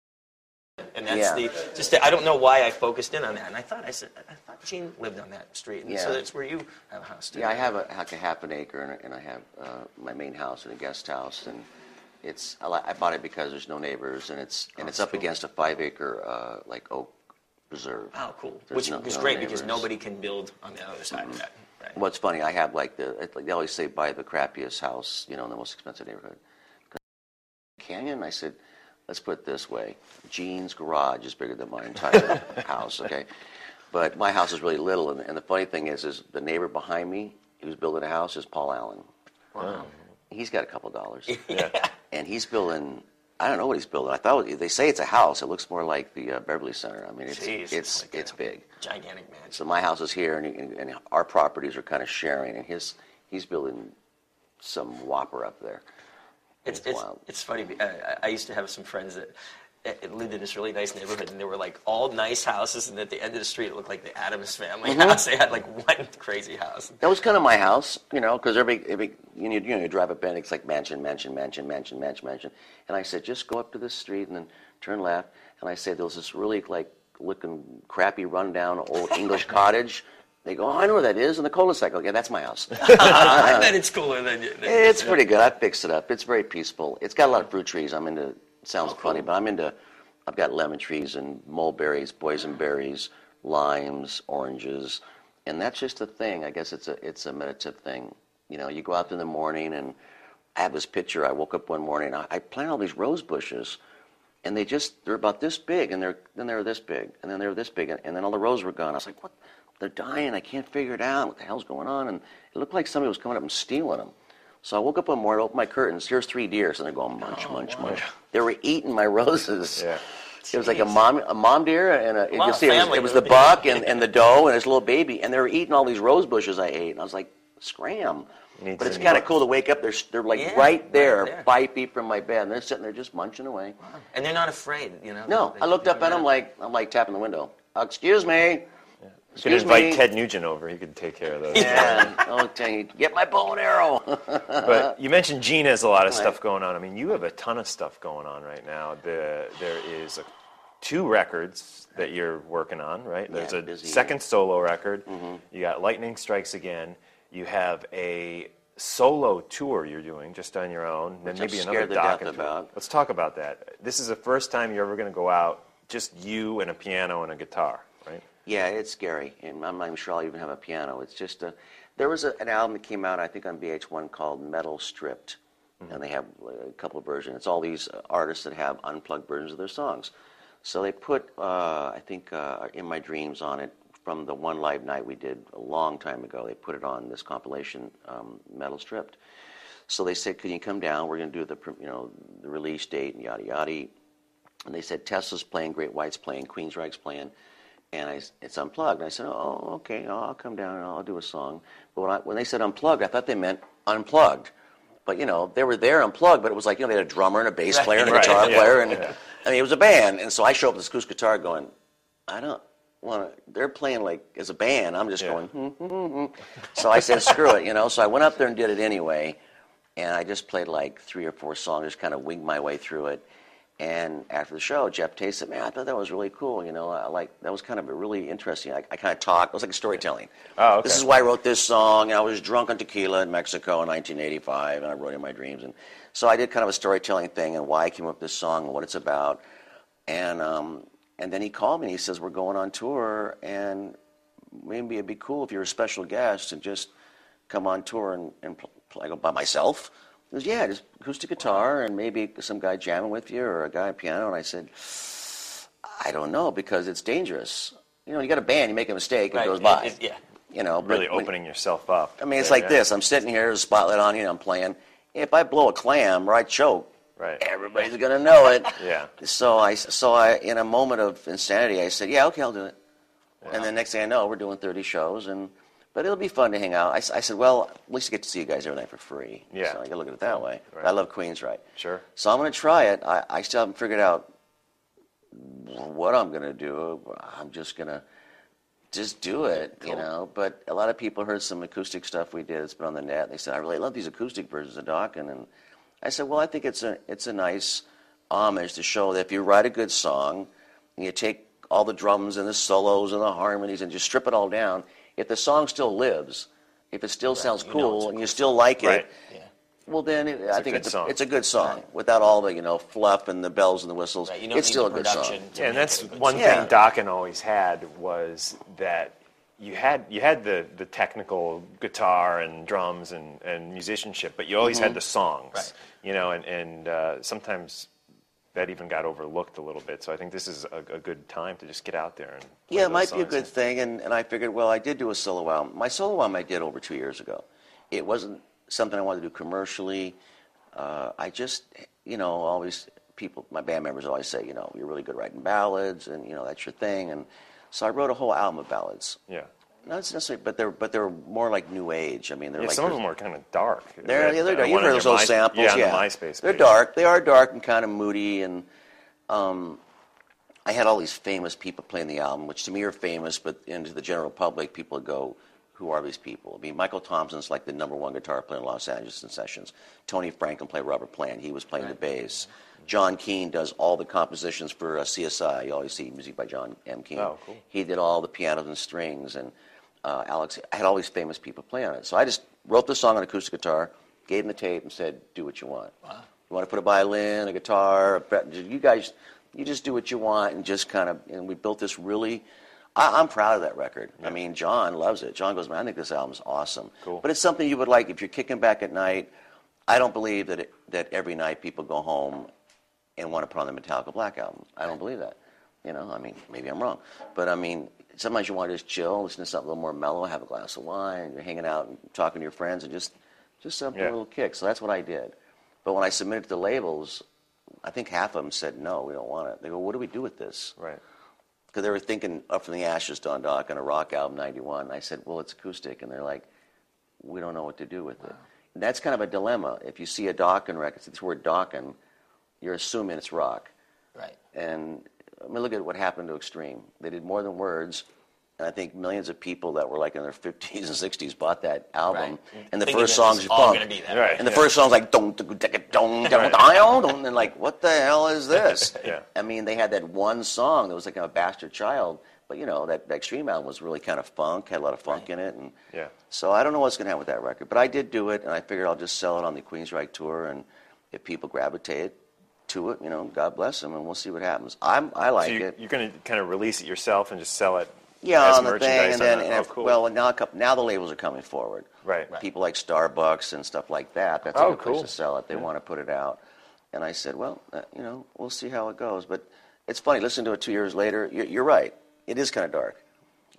F: and that's
E: Yeah.
F: the just the, I don't know why I focused in on that, and I thought I said I thought Gene lived on that street, and so
E: Yeah.
F: that's where you have a house too.
E: Yeah, I have a, like a half an acre, and, and I have uh, my main house and a guest house, and it's I, li- I bought it because there's no neighbors, and it's and it's up against a five acre uh, like oak preserve.
F: Oh, cool.
E: There's
F: Which
E: no-
F: is
E: no
F: great because
E: neighbors.
F: nobody can build on the other side of that. Right.
E: What's funny, I have like the like they always say buy the crappiest house, you know, in the most expensive neighborhood. Canyon, I said, let's put it this way: Gene's garage is bigger than my entire house. Okay, but my house is really little, and, and the funny thing is, is the neighbor behind me, who's building a house, is Paul Allen.
F: Wow.
E: He's got a couple dollars,
G: yeah.
E: and he's building. I don't know what he's building. I thought they say it's a house. It looks more like the uh, Beverly Center. I mean, it's
F: Jeez,
E: it's
F: like
E: it's big.
F: Gigantic mansion.
E: So my house is here, and, and, and our properties are kind of sharing, and his he's building some whopper up there.
F: It's,
E: It's
F: it's,
E: wild.
F: it's funny. I, I- I used to have some friends that it lived in this really nice neighborhood, and there were like all nice houses, and at the end of the street, it looked like the Addams family
E: Mm-hmm.
F: house. They had like one crazy house.
E: That was kind of my house, you know, because every, every you, know, you know, you drive up and it's like mansion, mansion, mansion, mansion, mansion, mansion. And I said, just go up to this street and then turn left. And I said, there was this really like looking crappy, rundown old English cottage. They go, oh, I know where that is. And the cul-de-sac. Yeah, that's my house.
F: I bet it's cooler than you. than-
E: it's pretty good. I fixed it up. It's very peaceful. It's got a lot of fruit trees. I'm into. Sounds oh, funny, but I'm into. I've got lemon trees and mulberries, boysenberries, limes, oranges, and that's just a thing. I guess it's a it's a meditative thing. You know, you go out in the morning, and I have this picture. I woke up one morning. I, I planted all these rose bushes, and they just they're about this big, and they're then they're this big, and then they're this big, and, and then all the roses were gone. I was like, what? They're dying. I can't figure it out. What the hell's going on? And it looked like somebody was coming up and stealing them. So I woke up one morning, opened my curtains. Here's three deers, and they're going munch, munch, munch. They were eating my roses.
G: Yeah.
E: It was like a mom, a mom deer, and a, you
F: Wow,
E: see it was, it was the buck and, and the doe and his little baby, and they were eating all these rose bushes I ate. And I was like, scram.
G: Need
E: But it's kind of cool to wake up. They're they're like
F: Yeah,
E: right there,
F: right there.
E: five feet from my bed, and they're sitting there just munching away.
F: And they're not afraid, you know.
E: No,
F: They-
E: I looked up at them like I'm like tapping the window. "Uh, Excuse me.
G: You could
E: Excuse
G: invite
E: me.
G: Ted Nugent over. He could take care of those.
E: Yeah, I'll tell you, get my bow and arrow.
G: But you mentioned Gene has a lot of stuff going on. I mean, you have a ton of stuff going on right now. The, there is a, two records that you're working on, right? There's
E: Yeah,
G: a
E: busy.
G: second solo record. Mm-hmm. You got Lightning Strikes Again. You have a solo tour you're doing just on your own. Then
E: Which I'm
G: maybe another
E: to
G: doc
E: about.
G: Let's talk about that. This is the first time you're ever going to go out, just you and a piano and a guitar, right?
E: Yeah, it's scary, and I'm not even sure I'll even have a piano. It's just a. There was a, an album that came out, I think, on VH1 called Metal Stripped, and they have a couple of versions. It's all these artists that have unplugged versions of their songs. So they put, uh, I think, uh, "In My Dreams" on it from the one live night we did a long time ago. They put it on this compilation, um, Metal Stripped. So they said, "Can you come down? We're going to do the, you know, the release date and yada yada." And they said Tesla's playing, Great White's playing, Queensryche's playing, and I, it's unplugged. And I said, oh, okay, I'll, come down and I'll do a song. But when, I, when they said unplugged, I thought they meant unplugged. But you know, they were there unplugged, but it was like you know they had a drummer and a bass player and a
G: Right,
E: guitar
G: yeah,
E: player, and
G: yeah.
E: I mean it was a band. And so I show up with this acoustic guitar, going, I don't want to. They're playing like as a band. I'm just
G: Yeah.
E: going. Hmm, hmm, hmm, hmm. So I said, screw it, you know. So I went up there and did it anyway, and I just played like three or four songs, just kind of winged my way through it. And after the show, Geoff Tate said, "Man, I thought that was really cool. You know, I like that was kind of a really interesting. I, I kind of talked. It was like storytelling.
G: Oh, okay.
E: This is why I wrote this song. And I was drunk on tequila in Mexico in 1985, and I wrote it in my dreams. And so I did kind of a storytelling thing and why I came up with this song and what it's about. And um, and then he called me and he says, "We're going on tour, and maybe it'd be cool if you're a special guest and just come on tour and, and play by myself." He goes, "Yeah, just acoustic guitar and maybe some guy jamming with you or a guy on piano." And I said, "I don't know because it's dangerous. You know, you got a band, you make a mistake,
F: Right,
E: it goes
F: it-
E: by.
F: it- yeah.
E: You know,
G: Really
E: when-
G: opening yourself up.
E: I mean, it's
G: Yeah,
E: like
G: yeah.
E: this. I'm sitting here, there's a spotlight on you, and I'm playing. If I blow a clam or I choke,
G: Right.
E: everybody's gonna know it.
G: Yeah.
E: So I, so I, in a moment of insanity, I said, "Yeah, okay, I'll do it." And then next thing I know, we're doing 30 shows, and but it'll be fun to hang out. I said, "Well, at least I get to see you guys every night for free."
G: Yeah.
E: So I can look at it that way.
G: Right.
E: I love Queens, right?
G: Sure.
E: So I'm gonna try it. I, I still haven't figured out what I'm gonna do. I'm just gonna just do it, you know. But a lot of people heard some acoustic stuff we did. It's been on the net. They said, "I really love these acoustic versions of Dawkins." And I said, "Well, I think it's a it's a nice homage to show that if you write a good song and you take all the drums and the solos and the harmonies and just strip it all down, if the song still lives, if it still sounds
F: you
E: cool and
F: cool
E: you still like it."
G: Right.
F: Yeah.
E: Well, then it, I
G: a
E: think it's a, it's a good song without all the you know fluff and the bells and the whistles.
F: Right, you don't
E: it's still a good song.
G: Yeah, and that's
F: it a good
G: one
F: song.
E: Yeah.
G: thing Dokken always had was that you had you had the, the technical guitar and drums and, and musicianship, but you always
E: Mm-hmm.
G: had the songs.
F: Right.
G: You know, and, and uh, sometimes that even got overlooked a little bit. So I think this is a, a good time to just get out there and
E: Yeah, it might be a good thing. And, and I figured, well, I did do a solo album. My solo album I did over two years ago. It wasn't something I wanted to do commercially. Uh, I just, you know, always people, my band members always say, you know, you're really good writing ballads, and you know that's your thing. And so I wrote a whole album of ballads.
G: Yeah.
E: Not necessarily, but they're but they're more like new age. I mean, they're
G: Yeah,
E: like
G: some of them are kind of dark.
E: They're, yeah, they're dark. You've heard those old
G: My-
E: samples.
G: Yeah,
E: Yeah,
G: the MySpace.
E: They're
G: page.
E: dark. They are dark and kind of moody, and um, I had all these famous people playing the album, which to me are famous, but into the general public, people would go, "Who are these people?" I mean, Michael Thompson's like the number one guitar player in Los Angeles in sessions. Tony Franklin played rubber plant; he was playing the bass. John Keane does all the compositions for uh, CSI. You always see music by John M. Keane.
G: Oh, cool.
E: He did all the pianos and strings, and uh, Alex. I had all these famous people play on it. So I just wrote the song on acoustic guitar, gave them the tape, and said, "Do what you want. You want to put a violin, a guitar, a, you guys, you just do what you want." And just kind of, and we built this really. I, I'm proud of that record. I mean, John loves it. John goes, "Man, I think this album's awesome."
G: Cool.
E: But it's something you would like if you're kicking back at night. I don't believe that it, that every night people go home and want to put on the Metallica Black album. I don't believe that. You know, I mean, maybe I'm wrong, but I mean, sometimes you want to just chill, listen to something a little more mellow, have a glass of wine, you're hanging out and talking to your friends, and just just something
G: Yeah.
E: a little kick. So that's what I did. But when I submitted to the labels, I think half of them said no, we don't want it. They go, what do we do with this?
G: Right.
E: Because they were thinking up from the ashes, Don Dokken, a rock album, '91. I said, well, it's acoustic, and they're like, we don't know what to do with it. And that's kind of a dilemma. If you see a Dokken record, see this word Dokken, you're assuming it's rock.
F: Right.
E: And I mean, look at what happened to Extreme. They did more than words. And I think millions of people that were like in their 50s and 60s bought that album.
F: Right.
E: And the
F: Thinking
E: first
F: that
E: song's
F: it's all
E: funk.
F: gonna be that
G: Right.
F: way.
E: And the
G: Yeah.
E: first song's like, dong, dong, dong, dong, dong, dong, and like, what the hell is this?
G: Yeah.
E: I mean, they had that one song that was like a bastard child. But, you know, that, that Extreme album was really kind of funk, had a lot of funk in it. And
G: Yeah.
E: so I don't know what's going to happen with that record. But I did do it, and I figured I'll just sell it on the Queensryche tour. And if people gravitate to it, you know, God bless them, and we'll see what happens. I'm, I like
G: so you,
E: it.
G: you're going to kind of release it yourself and just sell it
E: Yeah,
G: as
E: on the thing, and then and
G: oh,
E: if-
G: cool.
E: well, now a couple, now the labels are coming forward.
G: Right. Right.
E: People like Starbucks and stuff like that. That's a
G: Oh,
E: good place
G: cool.
E: to sell it. They want to put it out, and I said, well, uh, you know, we'll see how it goes. But it's funny. Listen to it two years later. You're, you're right. It is kind of dark.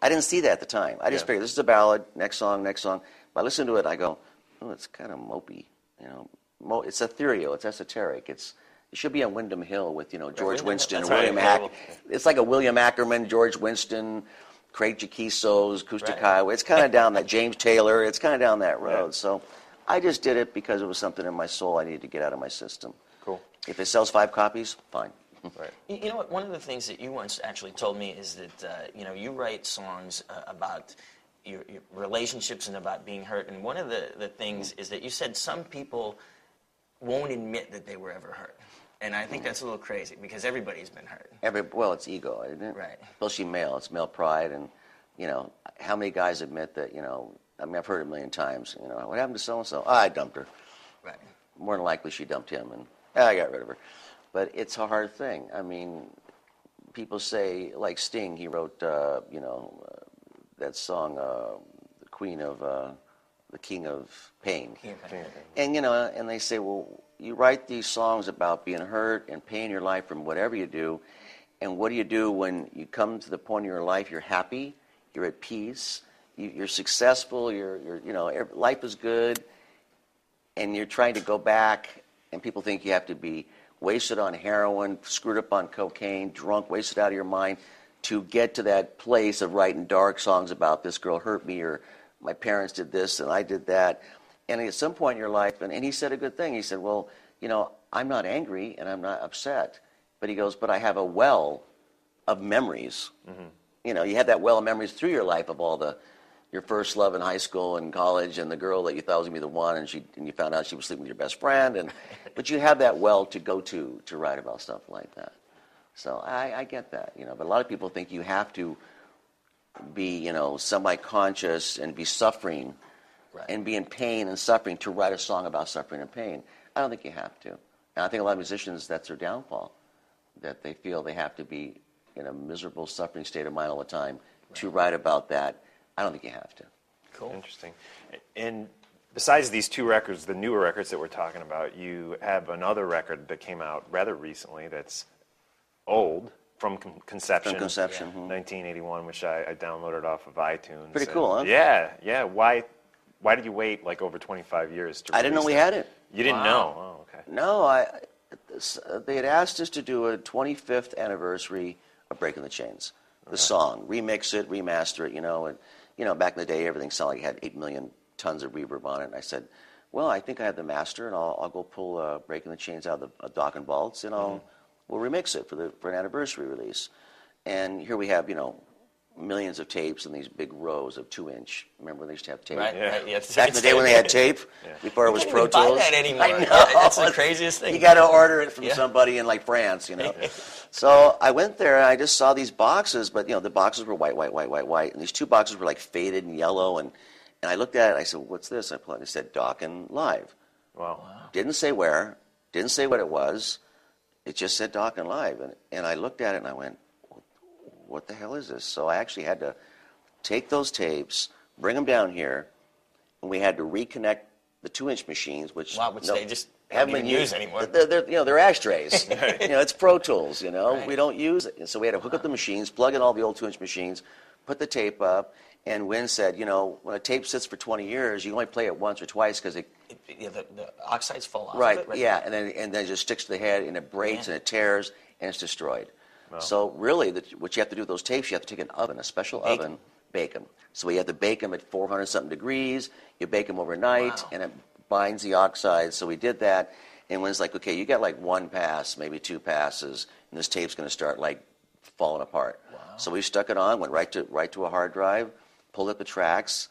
E: I didn't see that at the time. I just
G: Yeah.
E: figured this is a ballad. Next song, next song. But I listen to it, I go, oh, it's kind of mopey. You know, Mo- it's ethereal. It's esoteric. It's it should be on Windham Hill with you know George
F: Wyndham-
E: Winston,
F: that's
E: William
F: right.
E: Hack. It's like a William Ackerman, George Winston, Craig Chaquico, Acoustic
F: Right.
E: It's kind of down that James Taylor. It's kind of down that road. So I just did it because it was something in my soul I needed to get out of my system.
G: Cool.
E: If it sells five copies, fine.
G: Right.
F: You you know what? One of the things that you once actually told me is that uh, you know you write songs uh, about your, your relationships and about being hurt. And one of the, the things is that you said some people won't admit that they were ever hurt. And I think that's a little crazy because everybody's been hurt.
E: Every well, it's ego, isn't it?
F: Right.
E: Especially male. It's male pride, and you know how many guys admit that? You know, I mean, I've heard it a million times. You know, what happened to so and so? I dumped her.
F: Right.
E: More than likely, she dumped him, and "Ah, I got rid of her. But it's a hard thing. I mean, people say like Sting. He wrote, uh, you know, uh, that song, uh, "The Queen of." The King of Pain. And you know, and they say, well, you write these songs about being hurt and pain in your life from whatever you do, and what do you do when you come to the point in your life you're happy, you're at peace, you, you're successful, you're, you're, you know, life is good, and you're trying to go back, and people think you have to be wasted on heroin, screwed up on cocaine, drunk, wasted out of your mind, to get to that place of writing dark songs about this girl hurt me or my parents did this and I did that. And at some point in your life, and, and he said a good thing. He said, Well, you know, I'm not angry and I'm not upset. But he goes, But I have a well of memories. Mm-hmm. You know, you have that well of memories through your life of all the your first love in high school and college and the girl that you thought was gonna be the one and she and you found out she was sleeping with your best friend and but you have that well to go to to write about stuff like that. So I, I get that, you know, but a lot of people think you have to be, you know, semi-conscious and be suffering
F: Right.
E: and be in pain and suffering to write a song about suffering and pain. I don't think you have to. And I think a lot of musicians, that's their downfall, that they feel they have to be in a miserable, suffering state of mind all the time to write about that. I don't think you have to.
F: Cool.
G: Interesting. And besides these two records, the newer records that we're talking about, you have another record that came out rather recently that's old from con- conception.
E: From conception, mhm.
G: 1981, which I, I downloaded off of iTunes.
E: Pretty cool, huh?
G: Yeah, yeah. Why, why did you wait like over 25 years to?
E: I didn't know
G: release
E: we
G: that?
E: had it.
G: You didn't know? Oh, okay.
E: No, I, uh, they had asked us to do a 25th anniversary of Breaking the Chains, the song, remix it, remaster it, you know, and you know, back in the day, everything sounded like it had eight million tons of reverb on it. And I said, well, I think I have the master, and I'll, I'll go pull uh, Breaking the Chains out of the uh, Dokken Vaults, and I'll we'll remix it for the for an anniversary release. And here we have, you know, millions of tapes in these big rows of two inch. Remember when they used to have tape?
F: Right,
G: Yeah.
F: Yeah,
E: Back in the day when they had tape, before it was Pro
F: even buy
E: Tools.
F: that anymore.
E: I know.
F: Yeah, that's the craziest thing.
E: You got to order it from
F: Yeah.
E: somebody in like France, you know. so I went there and I just saw these boxes, but you know the boxes were white, white, white, white, white, and these two boxes were like faded and yellow, and and I looked at it. and I said, "What's this?" I pulled it. It said Dokken Live.
G: Wow.
E: Didn't say where. Didn't say what it was. It just said Dokken Live, and and I looked at it and I went, "What the hell is this?" So I actually had to take those tapes, bring them down here, and we had to reconnect the two-inch machines, which
F: Wow, which
E: no-
F: they just
E: haven't been used
F: anymore.
E: They're, they're, you know, they're ashtrays. you know, it's Pro Tools. You know,
F: Right.
E: we don't use it, and so we had to hook up the machines, plug in all the old two-inch machines, put the tape up. And Wyn said, you know, when a tape sits for 20 years, you only play it once or twice because it
F: It- yeah, the, the oxides fall off. of
E: Right,
F: it, right?
E: yeah, and then and then it just sticks to the head and it breaks
F: Yeah.
E: and it tears and it's destroyed. So really, the, what you have to do with those tapes, you have to take an oven, a special
F: Bake 'em.
E: oven, bake them. So you have to bake them at 400 something degrees. You bake them overnight,
F: Wow.
E: and it binds the oxides. So we did that, and when it's like, okay, you got like one pass, maybe two passes, and this tape's going to start like falling apart. So we stuck it on, went right to right to a hard drive, pulled up the tracks,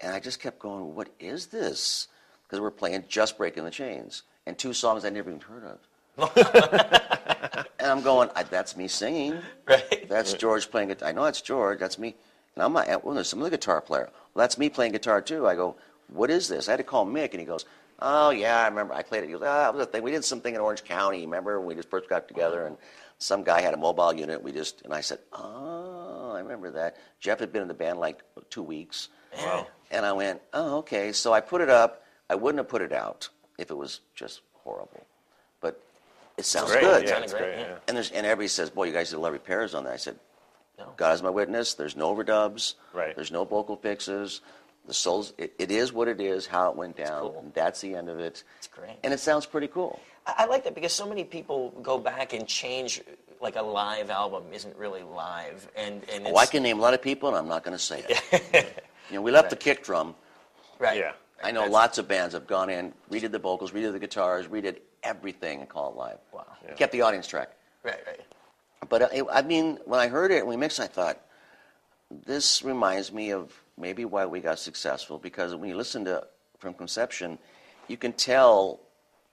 E: and I just kept going, what is this? Because we're playing Just Breaking the Chains, and two songs I never even heard of. and I'm going, I, that's me singing.
F: Right.
E: That's George playing guitar. I know that's George. That's me. And I'm not, well, there's some other guitar player. Well, that's me playing guitar too. I go, what is this? I had to call Mick, and he goes, oh, yeah, I remember. I played it. He goes, ah, that was a thing. We did something in Orange County. Remember when we just first got together, and some guy had a mobile unit. We just, and I said, oh, I remember that. Jeff had been in the band like two weeks.
F: Wow.
E: And I went, oh, okay. So I put it up. I wouldn't have put it out if it was just horrible. But it sounds
G: Great.
E: good.
G: Yeah, it's
F: great,
G: great.
F: yeah.
E: And, there's, and everybody says, boy, you guys did a lot of repairs on that. I said,
F: No.
E: God is my witness. There's no overdubs.
G: Right.
E: There's no vocal fixes. The souls, it, it is what it is, how it went down.
F: cool.
E: And that's the end of it.
F: It's great.
E: And it sounds pretty cool.
F: I, I like that because so many people go back and change. Like a live album isn't really live, and and it's,
E: Oh, I can name a lot of people, and I'm not going to say it. you know, we left the kick drum.
F: right.
G: Yeah.
E: I know
F: That's-
E: lots of bands have gone in, redid the vocals, redid the guitars, redid everything and call it live.
F: Wow.
G: Yeah.
E: Kept the audience track.
F: Right, right.
E: But uh, it, I mean, when I heard it and we mixed, I thought, this reminds me of maybe why we got successful because when you listen to From Conception, you can tell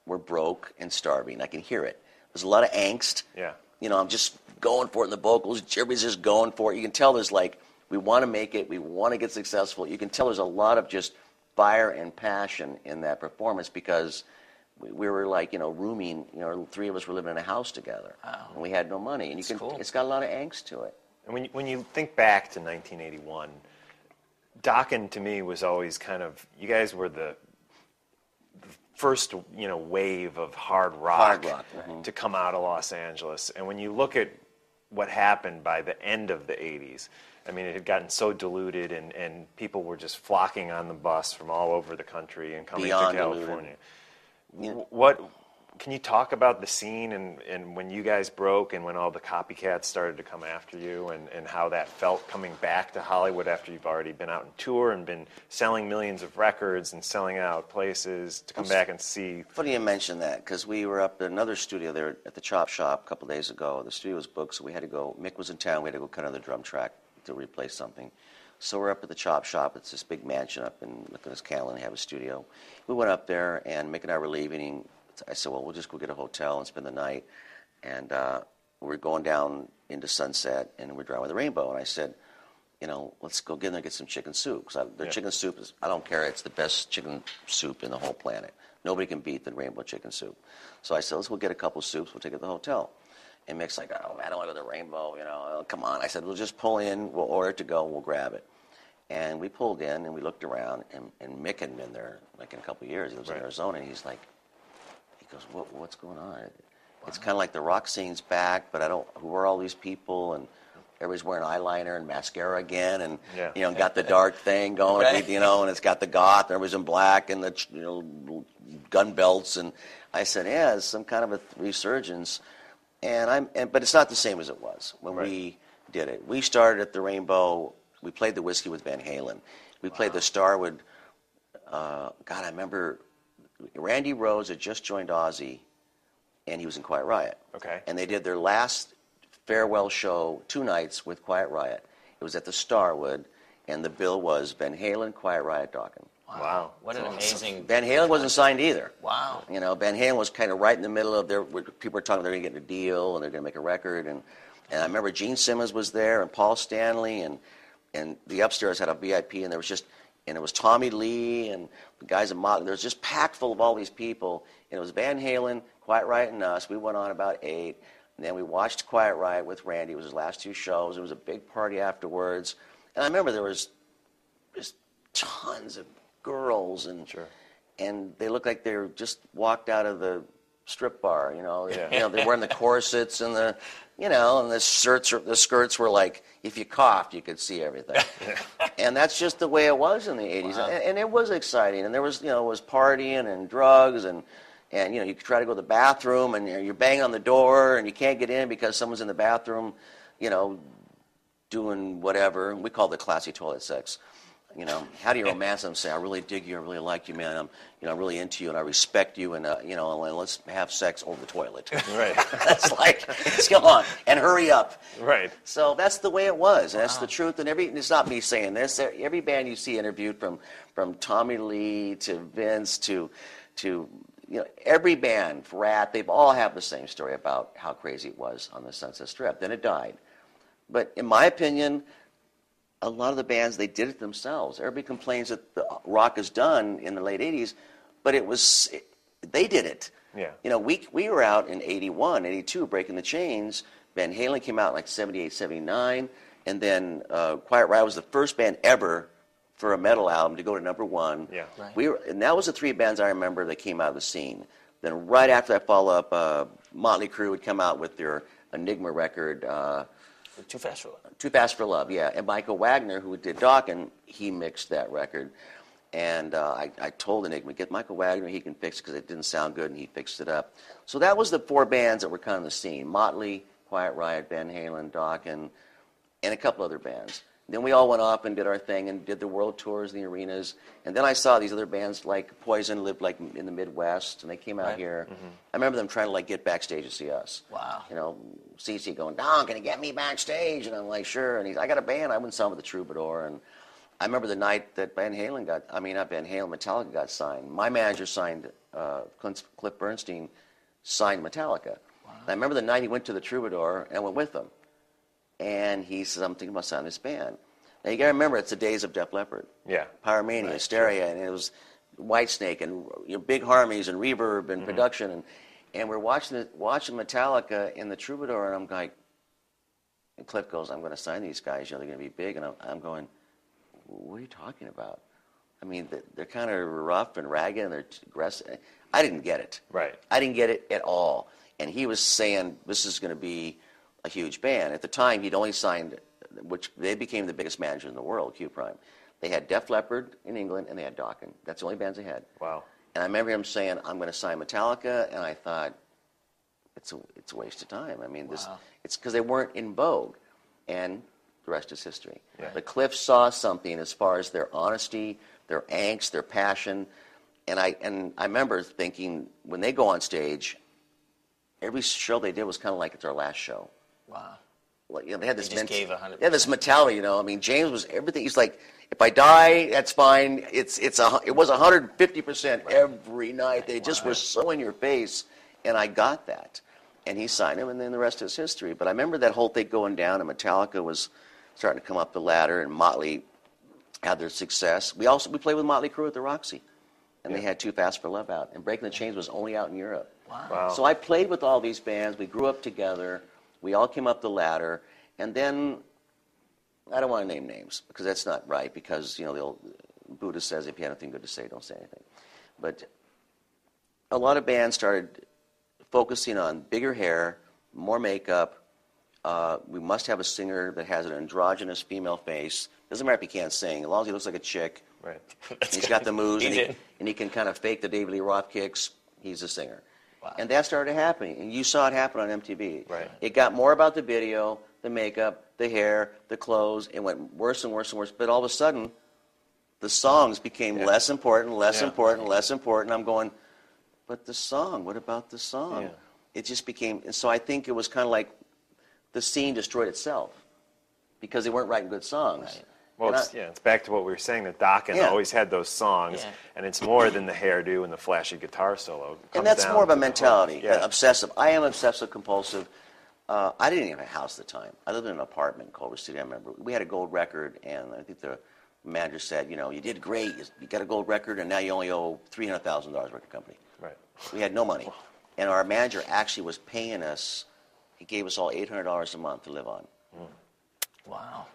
E: we're broke and starving. I can hear it. There's a lot of angst.
G: Yeah.
E: You know, I'm just going for it in the vocals. Everybody's just going for it. You can tell there's like, we want to make it. We want to get successful. You can tell there's a lot of just fire and passion in that performance because we, we were like, you know, rooming, you know, three of us were living in a house together.
F: Wow.
E: And we had no money. And you
F: That's
E: can,
F: cool.
E: it's got a lot of angst to it.
G: And when you, when you think back to 1981, Dokken to me was always kind of you guys were the, the first you know wave of hard rock,
E: Hard rock,
G: to come out of Los Angeles. And when you look at what happened by the end of the 80s, I mean it had gotten so diluted and, and people were just flocking on the bus from all over the country and coming
E: Beyond
G: to. California. Wh- What can you talk about the scene and, and when you guys broke and when all the copycats started to come after you and, and how that felt coming back to Hollywood after you've already been out on tour and been selling millions of records and selling out places to come back and see
E: Funny you mention that because we were up at another studio there at the Chop Shop a couple days ago. The studio was booked, so we had to go. Mick was in town. We had to go cut another drum track to replace something. So we're up at the Chop Shop. It's this big mansion up in Nichols Canyon. They have a studio. We went up there, and Mick and I were leaving. I said, "Well, we'll just go get a hotel and spend the night." And uh, we're going down into Sunset, and we're driving the Rainbow. And I said, you know, let's go get in there and get some chicken soup. Because their
G: Yeah.
E: chicken soup is, I don't care, it's the best chicken soup in the whole planet. Nobody can beat the rainbow chicken soup. So I said, let's go get a couple soups, we'll take it to the hotel. And Mick's like, oh, man, I don't want to go to the rainbow, you know, oh, come on. I said, we'll just pull in, we'll order it to go, we'll grab it. And we pulled in and we looked around, and, and Mick had been there like in a couple of years. He lives
G: Right.
E: in Arizona, and he's like, goes, what, what's going on? It's kind of like the rock scene's back, but I don't, who are all these people? And everybody's wearing eyeliner and mascara again, and,
G: Yeah.
E: you know, got the dark thing going,
F: Right.
E: you know, and it's got the goth, and everybody's in black, and the, you know, gun belts. And I said, yeah, it's some kind of a resurgence. And I'm, and, but it's not the same as it was when
G: Right.
E: we did it. We started at the Rainbow. We played the whiskey with Van Halen. We played the Starwood. Uh, God, I remember Randy Rhoads had just joined Ozzy, and he was in Quiet Riot.
G: Okay.
E: And they did their last farewell show two nights with Quiet Riot. It was at the Starwood, and the bill was Van Halen, Quiet Riot, Dokken.
G: Wow.
F: What an amazing.
E: Van Halen wasn't signed either.
F: Wow.
E: You know, Van Halen was kind of right in the middle of their. where People were talking they're going to get a deal and they're going to make a record, and and I remember Gene Simmons was there and Paul Stanley and and the upstairs had a VIP and there was just and it was Tommy Lee and the guys at Motley. There was just packed full of all these people, and it was Van Halen, Quiet Riot, and us. We went on about eight, and then we watched Quiet Riot with Randy. It was his last two shows. It was a big party afterwards, and I remember there was just tons of girls and and they looked like they were just walked out of the strip bar. You know,
G: Yeah.
E: you know they're wearing the corsets and the you know and the shirts are, the skirts were like if you coughed you could see everything. and that's just the way it was in the 80s and, and it was exciting and there was you know it was partying and drugs and and you know you could try to go to the bathroom and you're you're banging on the door and you can't get in because someone's in the bathroom you know doing whatever we call it classy toilet sex you know how do you romance them say i really dig you i really like you man i'm you know i'm really into you and i respect you and uh, you know and let's have sex over the toilet
G: Right.
E: that's like let's go on and hurry up
G: Right.
E: so that's the way it was. and That's the truth. And every it's not me saying this. Every band you see interviewed, from from Tommy Lee to Vince to to you know every band, Ratt, they've all have the same story about how crazy it was on the Sunset Strip. Then it died. But in my opinion, a lot of the bands they did it themselves. Everybody complains that the rock is done in the late '80s, but it was they did it.
G: Yeah.
E: You know, we we were out in 81, 82, breaking the chains. Van Halen came out in like 78, 79, and then uh, Quiet Riot was the first band ever for a metal album to go to number one.
G: Yeah.
F: Right.
E: We were, and that was the three bands I remember that came out of the scene. Then right after that follow up, uh, Motley Crue would come out with their Enigma record. Uh,
F: Too fast for
E: too Fast for Love, yeah. And Michael Wagner, who did Dokken, he mixed that record. And uh, I, I told Enigma, get Michael Wagner, he can fix it because it didn't sound good, and he fixed it up. So that was the four bands that were kind of the scene Motley, Quiet Riot, Van Halen, Dokken, and a couple other bands. Then we all went off and did our thing and did the world tours, and the arenas. And then I saw these other bands like Poison lived like in the Midwest, and they came out
F: Right.
E: here. I remember them trying to like get backstage to see us.
F: Wow.
E: You know, CC going, Don, can you get me backstage? And I'm like, sure. And he's, I got a band. I went and saw him with the Troubadour. And I remember the night that Van Halen got, I mean, not Van Halen, Metallica got signed. My manager signed, uh, Clint, Cliff Burnstein signed Metallica. And I remember the night he went to the Troubadour and I went with him. And he says, I'm thinking about signing this band. Now you got to remember, it's the days of Def Leppard.
G: Yeah.
E: Pyromania, Hysteria, and it was Whitesnake and you know, big harmonies and reverb and mm-hmm. production, and and we're watching it, watching Metallica in the Troubadour, and I'm like, and Cliff goes, I'm going to sign these guys, you know, they're going to be big, and I'm, I'm going, what are you talking about? I mean, they're, they're kind of rough and ragged, and they're aggressive. I didn't get it.
G: Right.
E: I didn't get it at all. And he was saying this is going to be a huge band. At the time, he'd only signed, which they became the biggest manager in the world, Q Prime. They had Def Leppard in England, and they had Dokken. That's the only bands they had.
G: Wow.
E: And I remember him saying, "I'm going to sign Metallica," and I thought, "It's a it's a waste of time." I mean, this it's because they weren't in vogue, and the rest is history.
G: Yeah.
E: But Cliff saw something as far as their honesty, their angst, their passion, and I and I remember thinking when they go on stage, every show they did was kind of like it's our last show.
F: Wow.
E: Like, you know, they had this
F: just
E: ment-
F: gave 100%.
E: Yeah, this mentality. You know, I mean, James was everything. He's like, if I die, that's fine. It's it's a it was 150 percent every night. They just were so in your face, and I got that. And he signed him, and then the rest is history. But I remember that whole thing going down, and Metallica was starting to come up the ladder, and Motley had their success. We also we played with Motley Crue at the Roxy, and they had Too Fast for Love out, and Breaking the Chains was only out in Europe.
G: Wow.
E: So I played with all these bands. We grew up together. We all came up the ladder, and then I don't want to name names because that's not right. Because you know, the old Buddha says, if you have anything good to say, don't say anything. But a lot of bands started focusing on bigger hair, more makeup. Uh, we must have a singer that has an androgynous female face. Doesn't matter if he can't sing, as long as he looks like a chick.
G: Right.
E: He's got the moves, and he, and he can kind of fake the David Lee Roth kicks. He's a singer.
F: Wow.
E: And that started happening, and you saw it happen on MTV.
G: Right.
E: It got more about the video, the makeup, the hair, the clothes. It went worse and worse and worse. But all of a sudden, the songs became
G: Yeah.
E: less important, less
G: Yeah.
E: important, less important. I'm going, but the song, what about the song?
G: Yeah.
E: it just became, and so I think it was kind of like the scene destroyed itself because they weren't writing good songs.
F: Right.
G: Well, it's,
E: I-
G: yeah, it's back to what we were saying that Dokken
E: Yeah.
G: always had those songs,
F: Yeah.
G: and it's more than the hairdo and the flashy guitar solo.
E: And that's more of a
G: to the hook.
E: mentality,
G: Yeah.
E: uh, obsessive. I am obsessive compulsive. Uh, I didn't even have a house at the time. I lived in an apartment in Culver City. I remember we had a gold record, and I think the manager said, "You know, you did great. You got a gold record, and now you only owe three hundred thousand dollars record company."
G: Right.
E: We had no money, and our manager actually was paying us. He gave us all eight hundred dollars a month to live on.
F: Wow.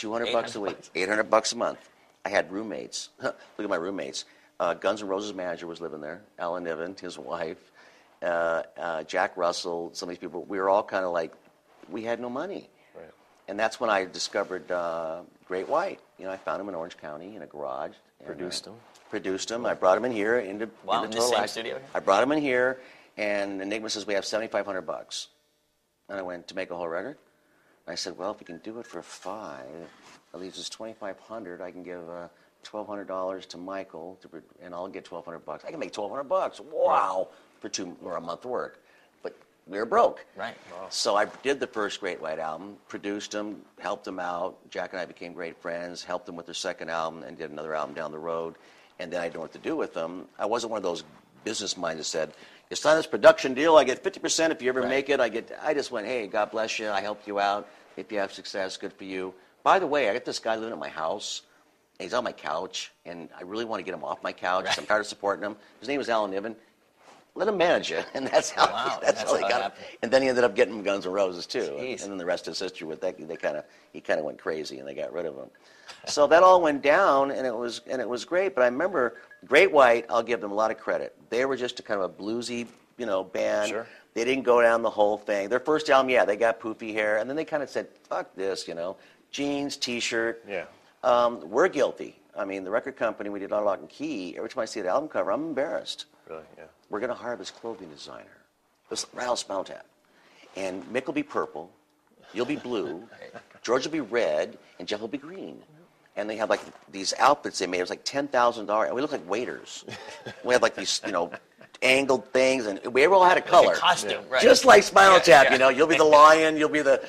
E: Two hundred bucks a week, eight hundred bucks a month. I had roommates. Look at my roommates. Uh, Guns N' Roses manager was living there. Alan Niven, his wife, uh, uh, Jack Russell. Some of these people. We were all kind of like, we had no money.
G: Right.
E: And that's when I discovered uh, Great White. You know, I found him in Orange County in a garage.
G: Produced him.
E: Produced him. I brought him in here into,
F: Wow,
E: into
F: in the same studio?
E: I brought him in here, and Enigma says we have seventy five hundred bucks. And I went to make a whole record. I said, well, if we can do it for five, that leaves us twenty five hundred. I can give uh, twelve hundred dollars to Michael, to, and I'll get twelve hundred bucks. I can make twelve hundred bucks. Wow, for two or a month work. But we were broke.
F: Right.
E: So I did the first Great White album, produced them, helped them out. Jack and I became great friends, helped them with their second album, and did another album down the road. And then I didn't know what to do with them. I wasn't one of those business minds that said, "You sign this production deal, I get 50% if you ever
F: Right.
E: make it." I get. I just went, "Hey, God bless you. I helped you out. If you have success, good for you." By the way, I got this guy living at my house. He's on my couch, and I really want to get him off my couch. 'cause I'm tired of supporting him. His name is Alan Niven. Let him manage you, and that's how.
F: Wow,
E: that's,
F: that's
E: how they
F: it
E: got him. And then he ended up getting Guns N' Roses too, and,
F: Jeez.
E: and then the rest is history. With that, they kind of he kind of went crazy, and they got rid of him. so that all went down, and it was and it was great. But I remember Great White. I'll give them a lot of credit. They were just a kind of a bluesy, you know, band.
G: Sure.
E: They didn't go down the whole thing. Their first album, yeah, they got poofy hair, and then they kind of said, "Fuck this," you know, jeans, t-shirt.
G: Yeah.
E: Um, we're guilty. I mean, the record company, we did Under Lock and Key. Every time I see the album cover, I'm embarrassed
G: Really, yeah.
E: we're going to hire this clothing designer, this Ralph Spountap, and Mick will be purple, you'll be blue, George will be red, and Jeff will be green. And they had like these outfits they made. It was like ten thousand dollars, and we looked like waiters. we had like these, you know, angled things, and we all had a color,
F: costume, right.
E: just like Spinal
F: Yeah,
E: Tap.
F: yeah.
E: You know, you'll be the lion, you'll be the,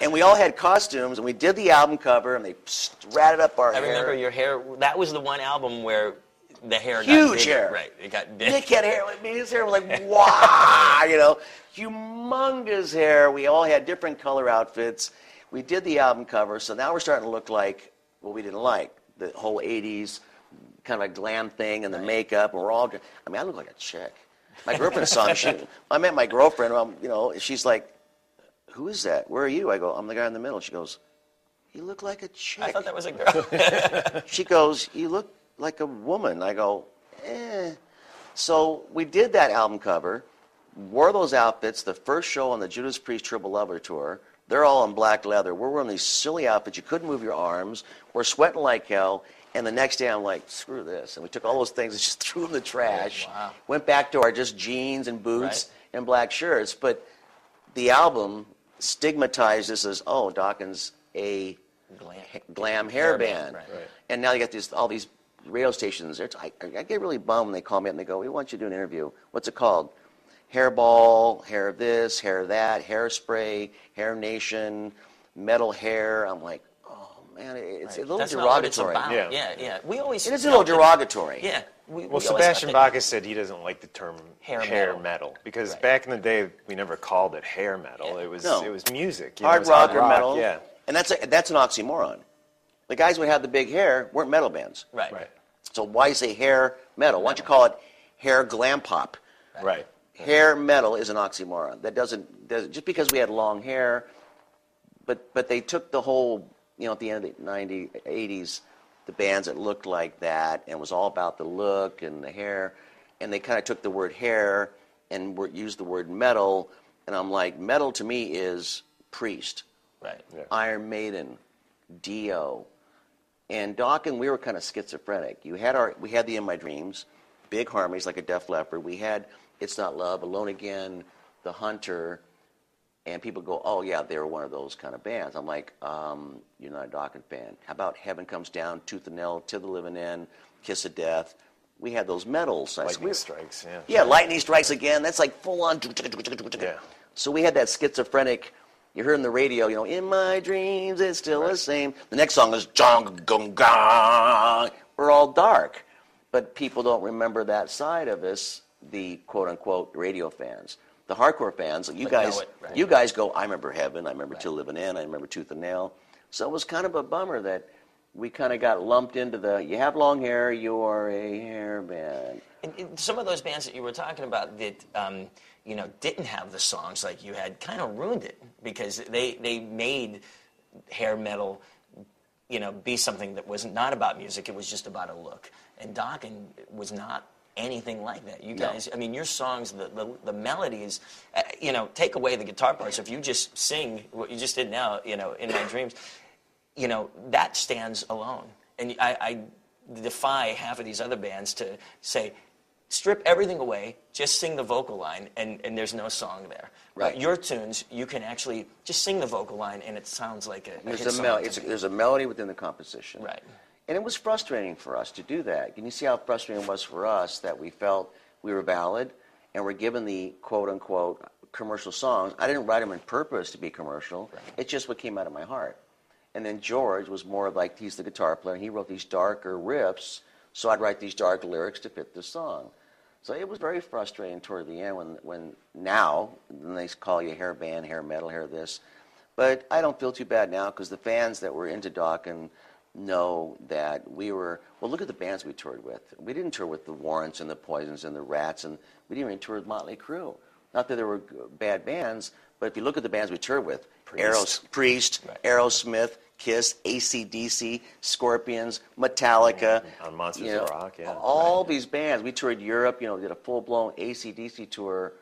E: and we all had costumes, and we did the album cover, and they ratted up our hair.
F: I
E: hair.
F: remember your hair. That was the one album where the hair got
E: Huge
F: bigger.
E: hair.
F: Right. It got big.
E: Mick had hair like me. His hair was like, wow, you know, humongous hair. We all had different color outfits. We did the album cover, so now we're starting to look like what we didn't like the whole 80s kind of a glam thing and the makeup. And we're all, I mean, I look like a chick. My girlfriend saw me. She, I met my girlfriend, um, you know, she's like, who is that? Where are you? I go, I'm the guy in the middle. She goes, you look like a chick.
F: I thought that was a girl.
E: She goes, "You look like a woman." I go, "Eh." So we did that album cover, wore those outfits. The first show on the Judas Priest Turbo Lover tour, they're all in black leather. We're wearing these silly outfits. You couldn't move your arms. We're sweating like hell. And the next day, I'm like, "Screw this!" And we took all those things and just threw them in the trash.
F: Oh, wow.
E: Went back to our just jeans and boots
F: Right.
E: and black shirts. But the album stigmatized us as, "Oh, Dokken's a
F: Glam.
E: glam hair
F: Hair
E: band.
F: band, right. Right.
E: And now you got these all these radio stations. It's- I, I get really bummed when they call me up and they go, "We want you to do an interview. What's it called? Hairball, hair of this, hair of that, hairspray, hair nation, metal hair." I'm like, "Oh man, it's a little
F: That's not what it's
E: derogatory."
F: about.
G: Yeah.
F: Yeah, yeah. We always.
E: It is a little
F: felt that-
E: derogatory.
F: Yeah. We, we
G: Well,
F: always thought
G: Sebastian
F: Bach
G: Bacchus said he doesn't like the term
F: Hair
G: hair,
F: metal.
G: metal. because
F: Right.
G: back in the day we never called it hair metal.
F: Yeah.
G: It was
E: No.
G: it was music. you know, it
E: Hard
G: was
E: rock or metal.
G: Yeah.
E: And that's a, that's an oxymoron. The guys who had the big hair weren't metal bands.
F: Right.
G: Right.
E: So why say hair metal? Why don't you call it hair glam pop?
G: Right.
E: Hair metal is an oxymoron. That doesn't, does just because we had long hair, but but they took the whole you know at the end of the 90s, 80s, the bands that looked like that and was all about the look and the hair, and they kind of took the word hair and were, used the word metal, and I'm like metal to me is Priest,
F: Right.
G: Yeah.
E: Iron Maiden, Dio, and Dokken we were kind of schizophrenic. You had our, we had the In My Dreams, big harmonies like a Def Leppard. We had It's Not Love, Alone Again, The Hunter, and people go, oh yeah, they were one of those kind of bands. I'm like, um, you're not a Dokken's fan. How about Heaven Comes Down, Tooth and Nail, To the Living End, Kiss of Death, we had those medals.
G: Lightning
E: we-
G: strikes, yeah.
E: Yeah, lightning strikes again. That's like full on.
G: Yeah.
E: So we had that schizophrenic. You heard on the radio, you know, in my dreams it's still the same. The next song is Jong Gong Gong. We're all dark, but people don't remember that side of us, the quote unquote radio fans. The hardcore fans, you
F: But
E: guys,
F: it, right.
E: you guys go. I remember Heaven. I remember Till Living In. I remember Tooth and Nail. So it was kind of a bummer that we kind of got lumped into the. You have long hair. You are a hair band.
F: And, and some of those bands that you were talking about that um, you know didn't have the songs like you had kind of ruined it because they they made hair metal you know be something that was not about music it was just about a look and Dokken was not anything like that you
E: No.
F: guys I mean your songs the the, the melodies uh, you know take away the guitar parts if you just sing what you just did now you know in my dreams you know, that stands alone. And I, I defy half of these other bands to say, strip everything away, just sing the vocal line, and, and there's no song there.
E: Right.
F: But your tunes, you can actually just sing the vocal line, and it sounds like a, a
E: There's a,
F: song
E: mel- it's a, there's a melody within the composition.
F: Right.
E: And it was frustrating for us to do that. Can you see how frustrating it was for us that we felt we were valid and we're given the quote unquote commercial songs? I didn't write them on purpose to be commercial. It's just what came out of my heart. And then George was more like he's the guitar player. and He wrote these darker riffs, so I'd write these dark lyrics to fit the song. So it was very frustrating toward the end when, when now then they call you hair band, hair metal, hair this. But I don't feel too bad now because the fans that were into Dokken know that we were. Well, look at the bands we toured with. We didn't tour with the Warrants and the Poisons and the Ratts, and we didn't even tour with Motley Crue. Not that there were bad bands, but if you look at the bands we toured with, Aeros, Priest,
F: Right.
E: Aerosmith, Kiss, ACDC, Scorpions, Metallica.
G: Oh, On Monsters
E: you know,
G: of Rock, yeah.
E: All these bands. We toured Europe, you know, we did a full-blown ACDC tour.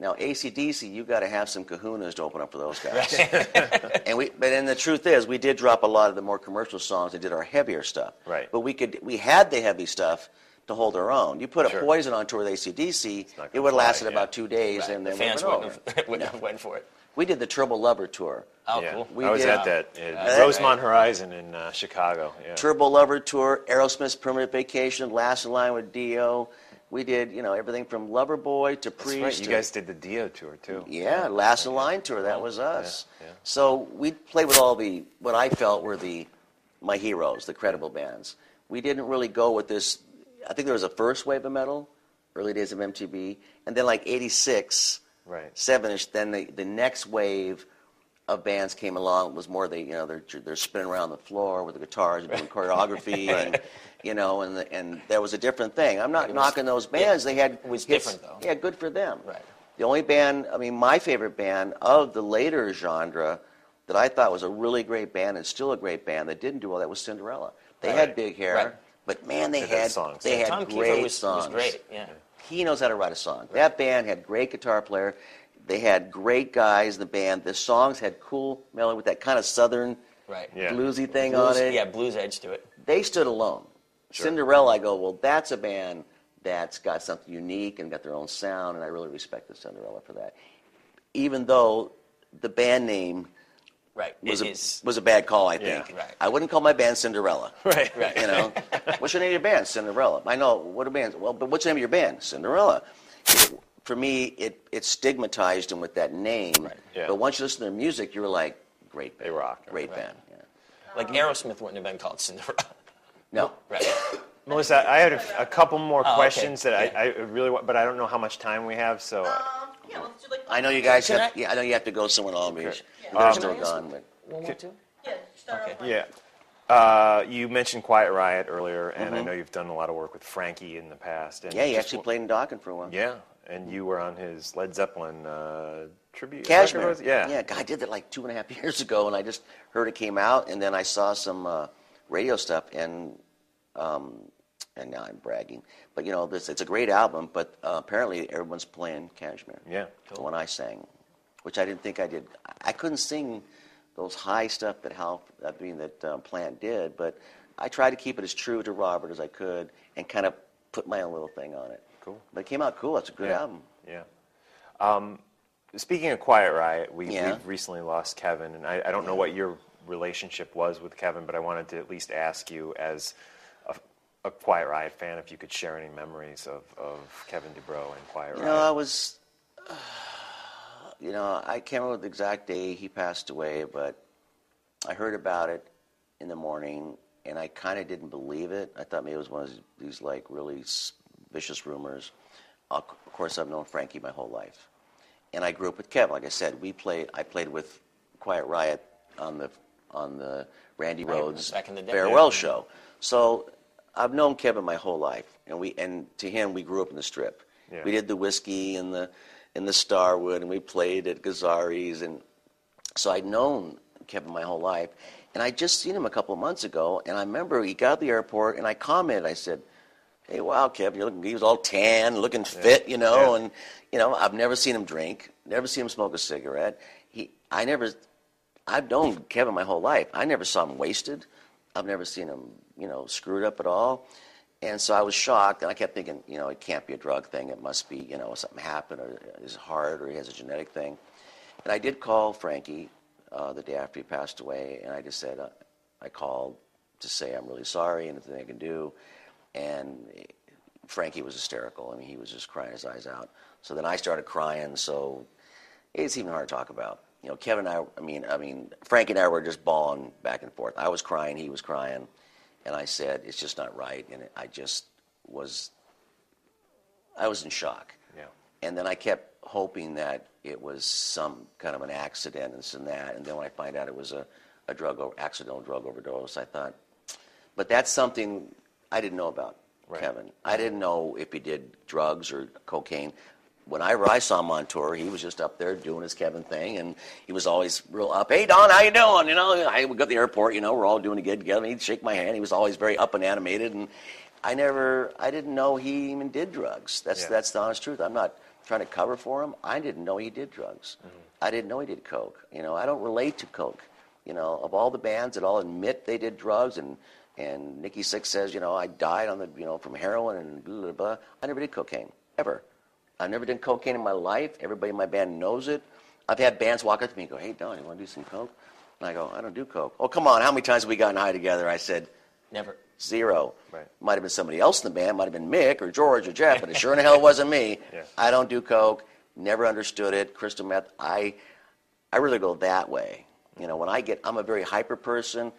E: Now, ACDC, you got to have some kahunas to open up for those guys. and we, but then the truth is, we did drop a lot of the more commercial songs and did our heavier stuff.
G: Right.
E: But we could, we had the heavy stuff to hold our own. You put a Poison on tour with ACDC,
G: not
E: it would have lasted
G: yeah.
E: about two days,
F: Right.
E: and
F: the
E: then
F: fans
E: we went
F: wouldn't
E: over.
F: have, wouldn't have went for it.
E: We did the Turbo Lover tour.
F: Oh,
G: yeah.
F: cool.
E: We
G: I was
E: did-
G: at that at
E: Uh,
G: Rosemont Horizon in uh, Chicago. Yeah.
E: Turbo Lover tour, Aerosmith's Permanent Vacation, Last in Line with Dio. We did, you know, everything from Lover Boy to Priest.
G: right. You
E: to-
G: guys did the Dio tour too.
E: Yeah, Last in Line tour. That was us.
G: yeah.
E: So we played with all the what I felt were the my heroes, the credible bands. We didn't really go with this. I think there was a first wave of metal, early days of MTV, and then like '86,
G: Right.
E: seven-ish. Then the the next wave of bands came along. Was more they you know they're they're spinning around the floor with the guitars and doing choreography and. You know, and the, and that was a different thing. I'm not
F: was-
E: knocking those bands. they had
F: it was
E: hits-
F: different, though.
E: Yeah, good for them.
F: Right.
E: The only band, I mean, my favorite band of the later genre that I thought was a really great band and still a great band that didn't do all that was Cinderella. They had big hair,
F: Right.
E: but man, they
G: They had
E: had
G: songs.
E: they had
F: Tom
E: great
F: was,
E: songs.
F: was great. Yeah.
E: He knows how to write a song. That band had great guitar player. They had great guys in the band. The songs had cool melody with that kind of southern
F: Right.
G: Yeah.
E: bluesy thing
F: Blues,
E: on it.
F: Yeah, blues edge to it.
E: They stood alone. Cinderella, I go, well, that's a band that's got something unique and got their own sound, and I really respect the Cinderella for that. Even though the band name
F: Right.
E: was
F: it
E: a,
F: is.
E: was a bad call, I
G: Yeah.
E: think.
F: Right.
E: I wouldn't call my band Cinderella.
G: Right.
F: Right.
E: You know, what's your name of your band? Cinderella. I know. What are bands? Well, but what's the name of your band? Cinderella. For me, it it stigmatized them with that name.
G: Yeah.
E: But once you listen to their music, you're like, great.
G: They rock.
E: Great
F: Right.
E: band. Yeah.
F: Like Aerosmith wouldn't have been called Cinderella.
E: No.
F: Right.
G: Melissa, I had a, a couple more
F: Oh, okay.
G: questions that
F: Yeah.
G: I, I really want, but I don't know how much time we have. So
H: Um, yeah, let's do like.
E: I know you guys
F: Can
E: have.
F: I-
E: Yeah, I know you have to go somewhere in Long Beach.
H: Yeah.
E: They're
G: Um,
E: still
F: Can I ask
E: gone, but
F: One more two.
H: Yeah, start
F: Okay.
H: off.
G: yeah. Uh, you mentioned Quiet Riot earlier, and
E: Mm-hmm.
G: I know you've done a lot of work with Frankie in the past. And
E: yeah, he actually
G: w-
E: played in Dokken's for a while.
G: Yeah, and you were on his Led Zeppelin uh, tribute. Kashmir. Yeah.
E: Yeah, I did that like two and a half years ago, and I just heard it came out, and then I saw some uh, radio stuff, and um, and now I'm bragging, but you know, this it's a great album, but uh, apparently everyone's playing Kashmir.
G: Yeah.
E: The one I sang, which I didn't think I did. I couldn't sing those high stuff that Hal, I mean that um, Plant did, but I tried to keep it as true to Robert as I could, and kind of put my own little thing on it.
G: Cool.
E: But it came out cool. That's a good
G: yeah.
E: album.
G: Yeah. Um, speaking of Quiet Riot, we,
E: Yeah.
G: we've recently lost Kevin, and I, I don't know what your relationship was with Kevin, but I wanted to at least ask you as a, a Quiet Riot fan, if you could share any memories of, of Kevin DuBrow and Quiet
E: You
G: Riot.
E: know, I was, you know, I can't remember the exact day he passed away, but I heard about it in the morning, and I kind of didn't believe it. I thought maybe it was one of these, these like really vicious rumors. Of course, I've known Frankie my whole life, and I grew up with Kevin. Like I said, we played. I played with Quiet Riot on the on the Randy
F: Rhoads the
E: farewell
F: Yeah.
E: show. So I've known Kevin my whole life, and we and to him we grew up in the Strip.
G: Yeah.
E: We did the whiskey and the in the Starwood, and we played at Gazzari's, and so I'd known Kevin my whole life, and I just seen him a couple of months ago, and I remember he got to the airport, and I commented, I said, "Hey, wow, Kevin, you're looking, he was all tan, looking fit, you know, and you know, I've never seen him drink, never seen him smoke a cigarette. He, I never, I've known Kevin my whole life. I never saw him wasted. I've never seen him, you know, screwed up at all. And so I was shocked, and I kept thinking, you know, it can't be a drug thing. It must be, you know, something happened, or his heart, or he has a genetic thing. And I did call Frankie uh, the day after he passed away, and I just said, uh, I called to say I'm really sorry and anything I can do. And eh, Frankie was hysterical. I mean, he was just crying his eyes out. So then I started crying. So it's even hard to talk about. You know, Kevin and I. I mean, I mean, Frankie and I were just bawling back and forth. I was crying, he was crying, and I said, "It's just not right." And I just was. I was in shock.
G: Yeah.
E: And then I kept hoping that it was some kind of an accident and this and that. And then when I find out it was a, a drug accidental drug overdose, I thought, but that's something I didn't know about
G: Right.
E: Kevin. I didn't know if he did drugs or cocaine. Whenever I saw him on tour, he was just up there doing his Kevin thing, and he was always real up. Hey Don, how you doing? You know, I would go to the airport. You know, we're all doing a gig together. He'd shake my hand. He was always very up and animated, and I never, I didn't know he even did drugs. That's
G: Yeah.
E: that's the honest truth. I'm not trying to cover for him. I didn't know he did drugs. Mm-hmm. I didn't know he did coke. You know, I don't relate to coke. You know, of all the bands that all admit they did drugs and and Nikki Sixx says, you know, I died on the, you know, from heroin and blah, blah, blah. I never did cocaine, ever. I've never done cocaine in my life. Everybody in my band knows it. I've had bands walk up to me and go, hey, Don, you want to do some coke? And I go, I don't do coke. Oh, come on, how many times have we gotten high together? I said,
F: Never.
E: zero.
G: Right.
E: Might have been somebody else in the band, might have been Mick or George or Jeff, but it sure in the hell wasn't me.
G: Yeah.
E: I don't do coke, never understood it. Crystal meth, I, I really go that way. You know, when I get, I'm a very hyper person.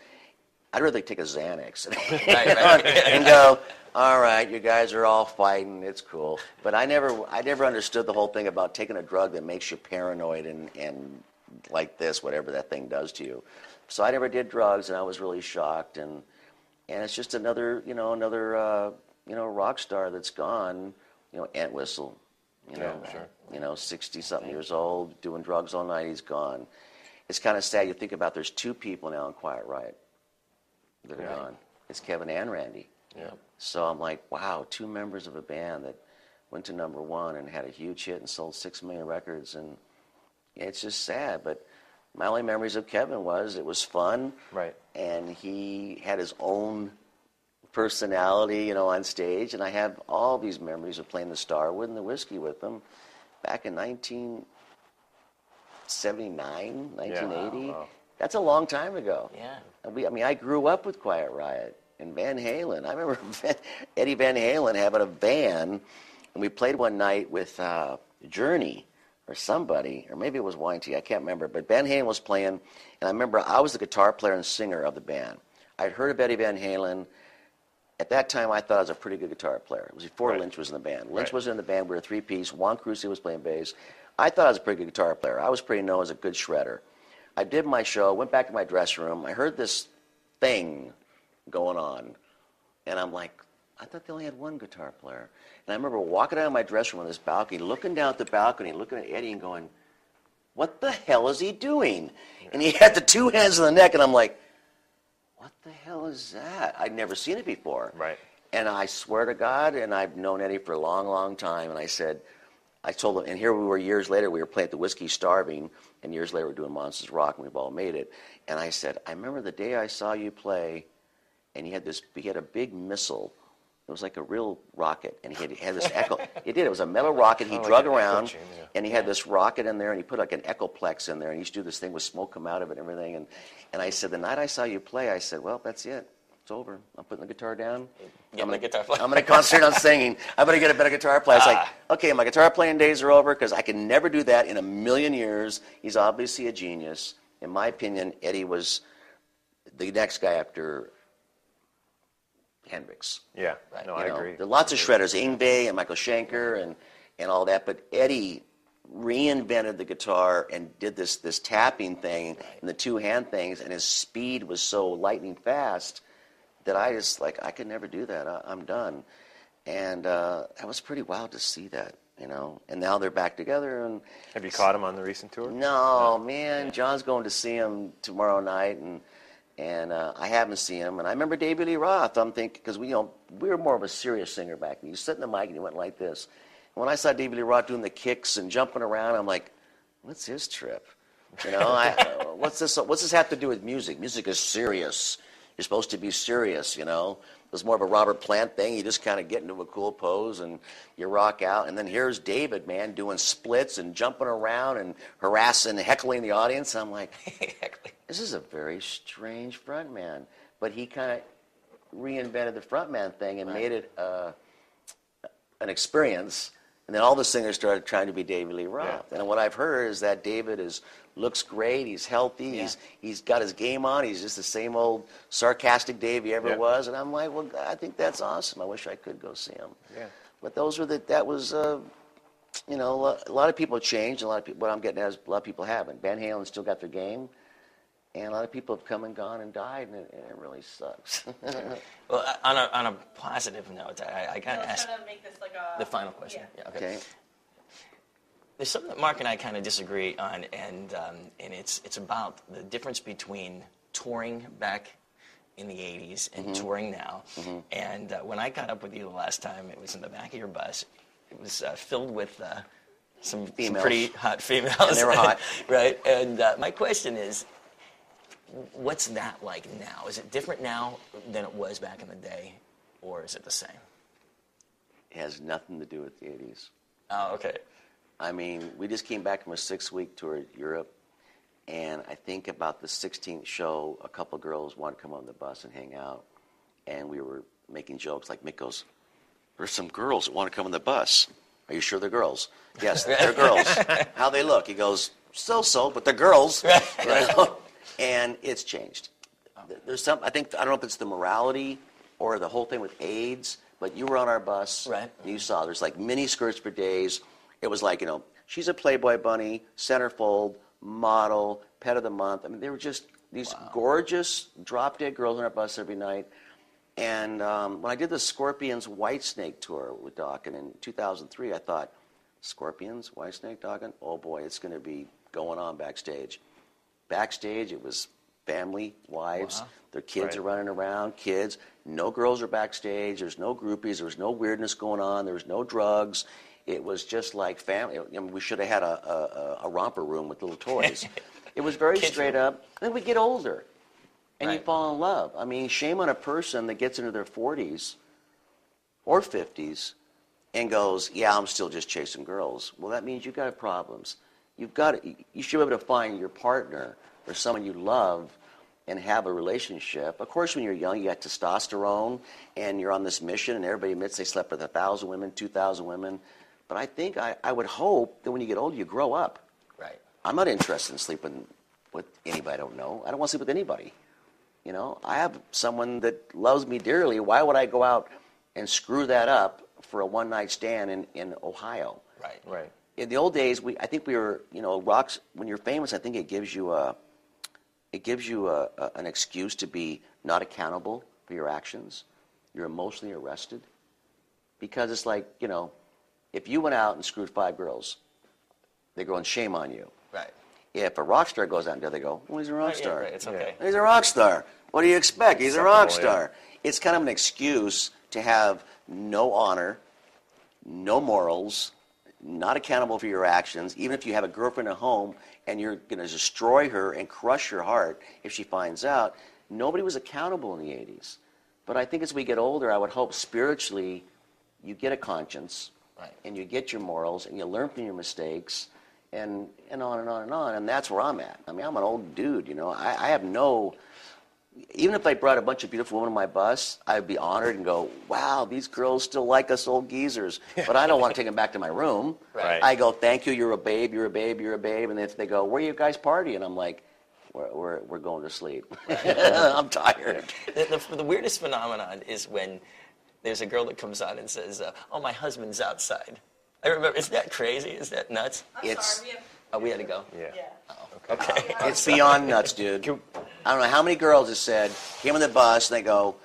E: I'd rather take a Xanax and go, all right, you guys are all fighting, it's cool. But I never, I never understood the whole thing about taking a drug that makes you paranoid and, and like this, whatever that thing does to you. So I never did drugs, and I was really shocked. And and it's just another, you know, another, uh, you know, rock star that's gone. You know, Entwistle. You know,
G: Yeah, sure.
E: you know, sixty something years old, doing drugs all night. He's gone. It's kind of sad. You think about there's two people now in Quiet Riot that are
G: Yeah.
E: gone. It's Kevin and Randy.
G: Yeah.
E: So I'm like, wow, two members of a band that went to number one and had a huge hit and sold six million records, and it's just sad. But my only memories of Kevin was it was fun,
G: Right.
E: and he had his own personality, you know, on stage. And I have all these memories of playing the Starwood and the whiskey with him back in 1979, 1980.
G: wow.
E: That's a long time ago.
F: Yeah.
E: And we, I mean, I grew up with Quiet Riot and Van Halen. I remember Van, Eddie Van Halen having a van, and we played one night with uh, Journey or somebody, or maybe it was YT. I can't remember. But Van Halen was playing, and I remember I was the guitar player and singer of the band. I'd heard of Eddie Van Halen. At that time, I thought I was a pretty good guitar player. It was before
G: Right.
E: Lynch was in the band. Lynch
G: Right.
E: was in the band. We were a three-piece. Juan Croucier was playing bass. I thought I was a pretty good guitar player. I was pretty known as a good shredder. I did my show, went back to my dressing room. I heard this thing going on, and I'm like, I thought they only had one guitar player. And I remember walking out of my dressing room on this balcony, looking down at the balcony, looking at Eddie and going, what the hell is he doing? And he had the two hands on the neck, and I'm like, what the hell is that? I'd never seen it before.
G: Right.
E: And I swear to God, and I've known Eddie for a long, long time, and I said, I told him, and here we were years later, we were playing at the Whiskey Starwood, and years later we're doing Monsters Rock, and we've all made it. And I said, I remember the day I saw you play, and he had this, he had a big missile. It was like a real rocket, and he had, had this echo. It did. It was a metal rocket. He
G: Oh,
E: drug
G: echo
E: around,
G: yeah.
E: and he had this rocket in there, and he put like an echoplex in there, and he used to do this thing with smoke come out of it and everything. And, and I said, the night I saw you play, I said, well, that's it. It's over. I'm putting the guitar down.
F: Get
E: I'm gonna,
F: guitar player.
E: I'm going to concentrate on singing. I'm going to get a better guitar player. It's like,
F: Ah.
E: okay, my guitar playing days are over because I can never do that in a million years. He's obviously a genius. In my opinion, Eddie was the next guy after Hendrix.
G: Yeah,
F: Right.
G: no,
E: You
G: I
E: know,
G: agree.
E: There are lots of shredders, Yngwie and Michael Schenker and, and all that, but Eddie reinvented the guitar and did this this tapping thing and the two hand things, and his speed was so lightning fast that I just like I could never do that. I, I'm done, and uh, that was pretty wild to see that, you know. And now they're back together, and
G: Have you caught him on the recent tour?
E: no, man, John's going to see him tomorrow night, and and uh, I haven't seen him. And I remember David Lee Roth. I'm thinking because we you know we were more of a serious singer back then. You sit in the mic and you went like this. And when I saw David Lee Roth doing the kicks and jumping around, I'm like, what's his trip? You know, I, uh, what's this? What's this have to do with music? Music is serious. You're supposed to be serious. You know, it was more of a Robert Plant thing. You just kind of get into a cool pose and you rock out. And then here's David, man, doing splits and jumping around and harassing, heckling the audience. I'm like, this is a very strange frontman. But he kind of reinvented the frontman thing and made it uh, an experience. And then all the singers started trying to be David Lee Roth. And what I've heard is that David is looks great. He's healthy. He's he's got his game on. He's just the same old sarcastic Dave he ever
G: Yeah.
E: was. And I'm like, well, I think that's awesome. I wish I could go see him.
G: Yeah.
E: But those were the that was. Uh, you know, a lot- of people have changed. A lot of people, what I'm getting at is a lot of people haven't. Van Halen still got their game, and a lot of people have come and gone and died, and it, and it really sucks.
F: Well, uh, on a, on a positive note, I, I got to
H: was
F: ask
H: trying to make this like a.
F: the final question.
H: Yeah.
F: Yeah, okay.
E: okay.
F: There's something that Mark and I kind of disagree on, and um, and it's it's about the difference between touring back in the '80s and
E: Mm-hmm.
F: touring now. And uh, when I caught up with you the last time, it was in the back of your bus. It was uh, filled with uh, some, some pretty hot females.
E: And they were hot.
F: right? And uh, my question is, what's that like now? Is it different now than it was back in the day, or is it the same?
E: It has nothing to do with the 80s.
F: Oh, okay.
E: I mean, we just came back from a six-week tour of Europe, and I think about the 16th show, a couple girls wanted to come on the bus and hang out, and we were making jokes. Like Mick goes, "There's some girls that want to come on the bus. Are you sure they're girls? Yes, they're girls. How they look?" He goes, "So-so, but they're girls." You know? And it's changed. There's some. I think I don't know if it's the morality or the whole thing with AIDS, but you were on our bus.
F: Right.
E: And you saw there's like mini skirts for days. It was like, you know, she's a Playboy bunny, centerfold, model, pet of the month. I mean, they were just these gorgeous drop dead girls on our bus every night. And um, when I did the Scorpions Whitesnake tour with Dokken in 2003, I thought, Scorpions, Whitesnake, Dokken? Oh boy, it's going to be going on backstage. Backstage, it was family, wives, their kids
G: Right.
E: are running around, kids. No girls are backstage. There's no groupies. There's no weirdness going on. There's no drugs. It was just like family. I mean, we should have had a, a, a romper room with little toys. it was very
F: Kids
E: straight
F: room.
E: up. Then we get older, and you fall in love. I mean, shame on a person that gets into their 40s or 50s and goes, "Yeah, I'm still just chasing girls." Well, that means you've got problems. You've got to, you should be able to find your partner or someone you love and have a relationship. Of course, when you're young, you got testosterone and you're on this mission, and everybody admits they slept with a thousand women, two thousand women. But I think I, I would hope that when you get older, you grow up.
F: Right.
E: I'm not interested in sleeping with anybody I don't know. I don't want to sleep with anybody. You know, I have someone that loves me dearly. Why would I go out and screw that up for a one night stand in, in Ohio?
F: Right.
G: Right.
E: In the old days, we I think we were, you know, rocks. When you're famous, I think it gives you a, it gives you a, a, an excuse to be not accountable for your actions. You're emotionally arrested because it's like, you know, if you went out and screwed five girls, they go and shame on you.
F: Right.
E: If a rock star goes out there, they go, well, he's a rock
F: Right, yeah,
E: star.
F: right, it's okay.
E: He's a rock star. What do you expect? He's a rock star. It's kind of an excuse to have no honor, no morals, not accountable for your actions. Even if you have a girlfriend at home and you're going to destroy her and crush her heart if she finds out, nobody was accountable in the 80s. But I think as we get older, I would hope spiritually you get a conscience
F: Right.
E: and you get your morals and you learn from your mistakes and, and on and on and on. And that's where I'm at. I mean, I'm an old dude, you know. I, I have no even if I brought a bunch of beautiful women on my bus, I'd be honored and go, wow, these girls still like us old geezers. But I don't want to take them back to my room.
G: Right.
E: I go, thank you, you're a babe, you're a babe, you're a babe. And if they go, where are you guys partying? I'm like, we're, we're, we're going to sleep. I'm tired.
F: The, the, the weirdest phenomenon is when there's a girl that comes on and says, uh, "Oh, my husband's outside." I remember. Is that crazy? Is that nuts?
H: I'm
E: It's-
H: sorry. We have,
F: Oh, we had to go.
G: Yeah.
H: yeah.
F: Okay.
E: It's beyond nuts, dude. I don't know how many girls have said, came on the bus and they go,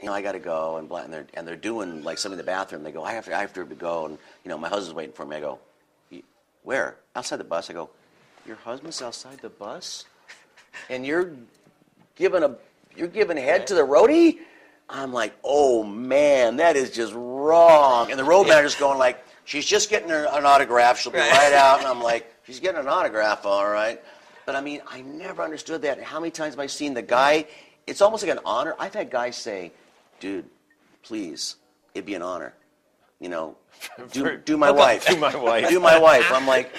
E: you know, I got to go, and, blah, and they're and they're doing like something in the bathroom. They go, I have to, I have to go, and you know, my husband's waiting for me. I go, where? Outside the bus. I go, your husband's outside the bus, and you're giving a, you're giving head to the roadie. I'm like, oh man, that is just wrong. And the road manager's going like, she's just getting her, an autograph. She'll be right out. And I'm like, she's getting an autograph, all right. But I mean, I never understood that. How many times have I seen the guy? It's almost like an honor. I've had guys say, dude, please, it'd be an honor. You know, do, do my wife.
G: Do my wife.
E: do my wife. I'm like,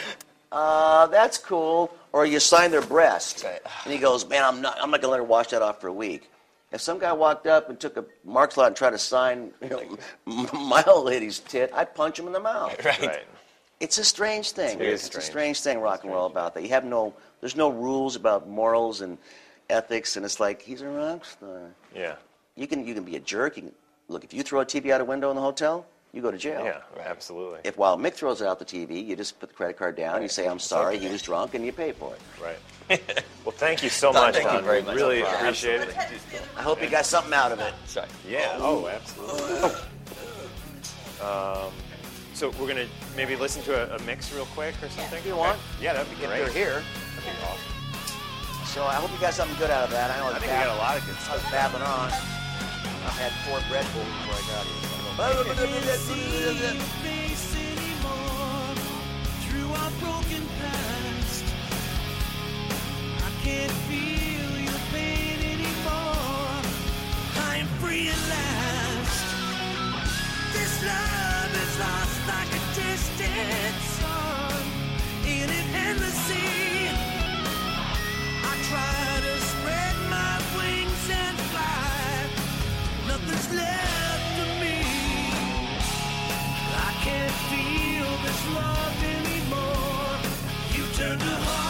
E: uh, that's cool. Or you sign their breast.
F: Right.
E: And he goes, man, I'm not, I'm not going to let her wash that off for a week. If some guy walked up and took a Mark's lot and tried to sign you know, my old lady's tit, I'd punch him in the mouth.
F: Right.
G: Right.
E: It's a strange thing.
G: It is
E: It's
G: strange.
E: a strange thing, rock and roll, about that. You have no, there's no rules about morals and ethics, and it's like he's a rock star.
G: Yeah.
E: You can, you can be a jerk. You can, look, if you throw a TV out a window in the hotel, you go to jail.
G: Yeah. Absolutely.
E: If while Mick throws out the TV, you just put the credit card down, you say, I'm sorry, he was drunk, and you pay for it.
G: Right. well, thank you so
F: Don,
G: much,
F: thank you very much.
G: Really
F: No
G: appreciate it.
E: I hope you got something out of it.
F: Sorry.
G: Yeah. Oh, absolutely. Um, so we're gonna maybe listen to a, a mix real quick or something.
E: If you want.
G: Yeah, that'd be great.
E: If
G: great.
E: you're here.
G: That'd be awesome.
E: So I hope you got something good out of that. I know
G: I
E: it's
G: think we got a lot of good stuff.
E: I was
G: stuff.
E: babbling on. I've had four Red Bulls before I got here.
I: Face anymore through our broken past. I can't feel your pain anymore. I am free at last. This love is lost like a distant sun in an endless sea. I try this love anymore. You turned to heart.